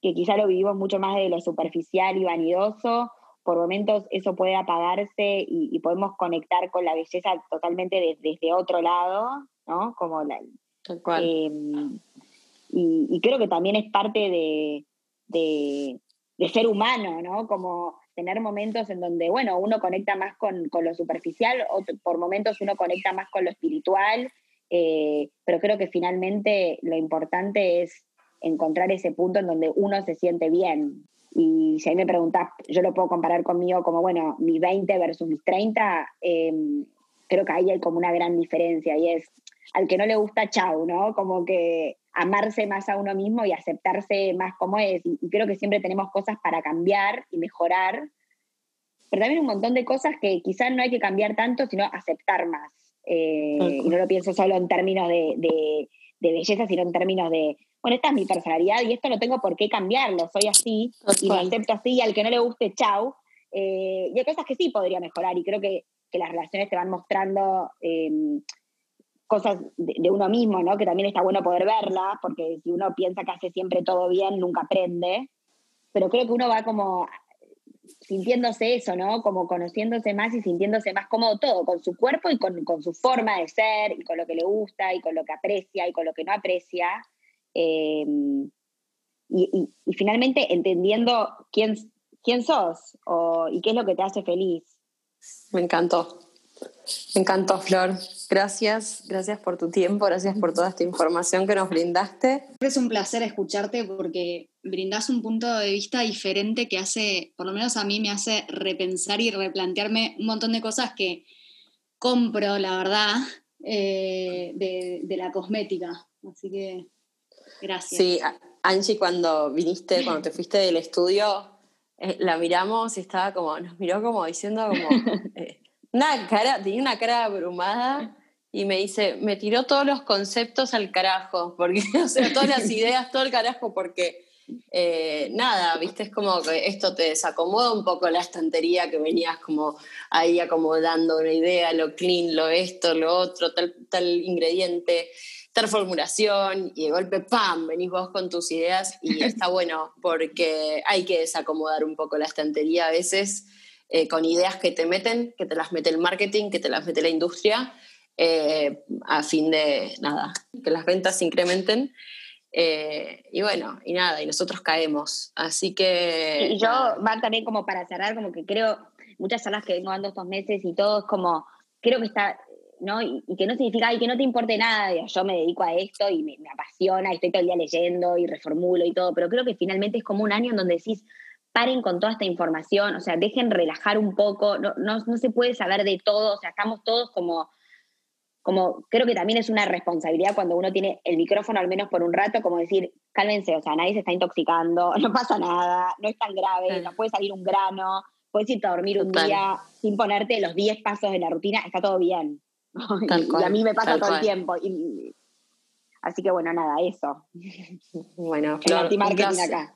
que quizá lo vivimos mucho más de lo superficial y vanidoso. Por momentos eso puede apagarse y, podemos conectar con la belleza totalmente desde otro lado, ¿no? Como la, em, y, creo que también es parte de, de, de ser humano, ¿no? Como tener momentos en donde, bueno, uno conecta más con, lo superficial, o por momentos uno conecta más con lo espiritual, eh, pero creo que finalmente lo importante es encontrar ese punto en donde uno se siente bien. Y si ahí me preguntas, yo lo puedo comparar conmigo como, bueno, mis 20 versus mis 30, em, creo que ahí hay como una gran diferencia y es al que no le gusta, chau, ¿no? Como que amarse más a uno mismo y aceptarse más como es. Y, creo que siempre tenemos cosas para cambiar y mejorar, pero también un montón de cosas que quizás no hay que cambiar tanto, sino aceptar más. Eh, y no lo pienso solo en términos de, belleza, sino en términos de, bueno, esta es mi personalidad y esto no tengo por qué cambiarlo, soy así y lo acepto así y al que no le guste, chau. Eh, y hay cosas que sí podría mejorar y creo que, las relaciones te van mostrando eh, cosas de, uno mismo, ¿no? Que también está bueno poder verla, porque si uno piensa que hace siempre todo bien, nunca aprende. Pero creo que uno va como sintiéndose eso, ¿no? Como conociéndose más y sintiéndose más cómodo todo, con su cuerpo y con, su forma de ser, y con lo que le gusta, y con lo que aprecia, y con lo que no aprecia. Em, y, finalmente entendiendo quién, quién sos y qué es lo que te hace feliz. Me encantó. Me encantó, Flor. Gracias, gracias por tu tiempo, gracias por toda esta información que nos brindaste. Es un placer escucharte porque brindas un punto de vista diferente que hace, por lo menos a mí me hace repensar y replantearme un montón de cosas que compro, la verdad, eh, de, la cosmética. Así que, gracias. Sí, Angie, cuando viniste, cuando te fuiste del estudio, eh, la miramos y estaba como, nos miró como diciendo como... Eh, una cara, tenía una cara abrumada y me dice, me tiró todos los conceptos al carajo, porque, o sea, todas las ideas, todo el carajo, porque eh, nada, viste, es como que esto te desacomoda un poco la estantería que venías como ahí acomodando una idea, lo clean, lo esto, lo otro, tal, tal ingrediente, formulación, y de golpe, ¡pam!, venís vos con tus ideas y está bueno, porque hay que desacomodar un poco la estantería a veces eh, con ideas que te meten, que te las mete el marketing, que te las mete la industria, eh, a fin de, nada, que las ventas se incrementen. Eh, y bueno, y nada, y nosotros caemos. Así que. Y yo, va también como para cerrar, como que creo, muchas salas que vengo dando estos meses y todo es como, creo que está, ¿no? Y, que no significa, y que no te importe nada, yo me dedico a esto y me, apasiona, y estoy todo el día leyendo y reformulo y todo, pero creo que finalmente es como un año en donde decís, paren con toda esta información, o sea, dejen relajar un poco, no, no, no se puede saber de todo, o sea, estamos todos como como creo que también es una responsabilidad cuando uno tiene el micrófono al menos por un rato, como decir, cálmense, o sea, nadie se está intoxicando, no pasa nada, no es tan grave, no puede salir un grano, puedes irte a dormir un día sin ponerte los 10 pasos de la rutina, está todo bien. y, a mí me pasa todo el tiempo. así que bueno, nada, eso. Bueno, el marketing acá.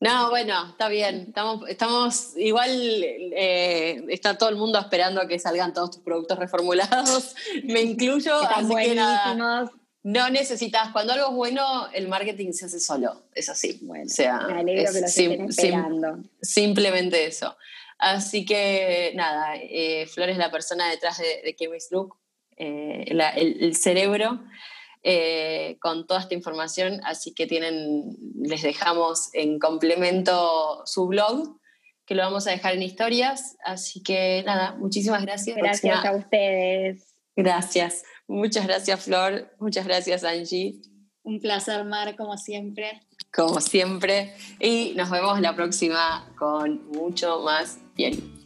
No, bueno, está bien. Estamos, estamos igual, eh, está todo el mundo esperando a que salgan todos tus productos reformulados. Me incluyo. Están buenísimos. no necesitas, cuando algo es bueno, el marketing se hace solo. Es así. Bueno, me alegro que lo estén esperando. simplemente eso. Así que nada, eh, Flor es la persona detrás de, de Look, eh, el cerebro. Eh, con toda esta información, así que tienen, les dejamos en complemento su blog, que lo vamos a dejar en historias, así que nada, muchísimas gracias. Gracias a ustedes. Gracias, muchas gracias Flor, muchas gracias Angie. Un placer, Mar, como siempre. Como siempre, y nos vemos la próxima con mucho más diario.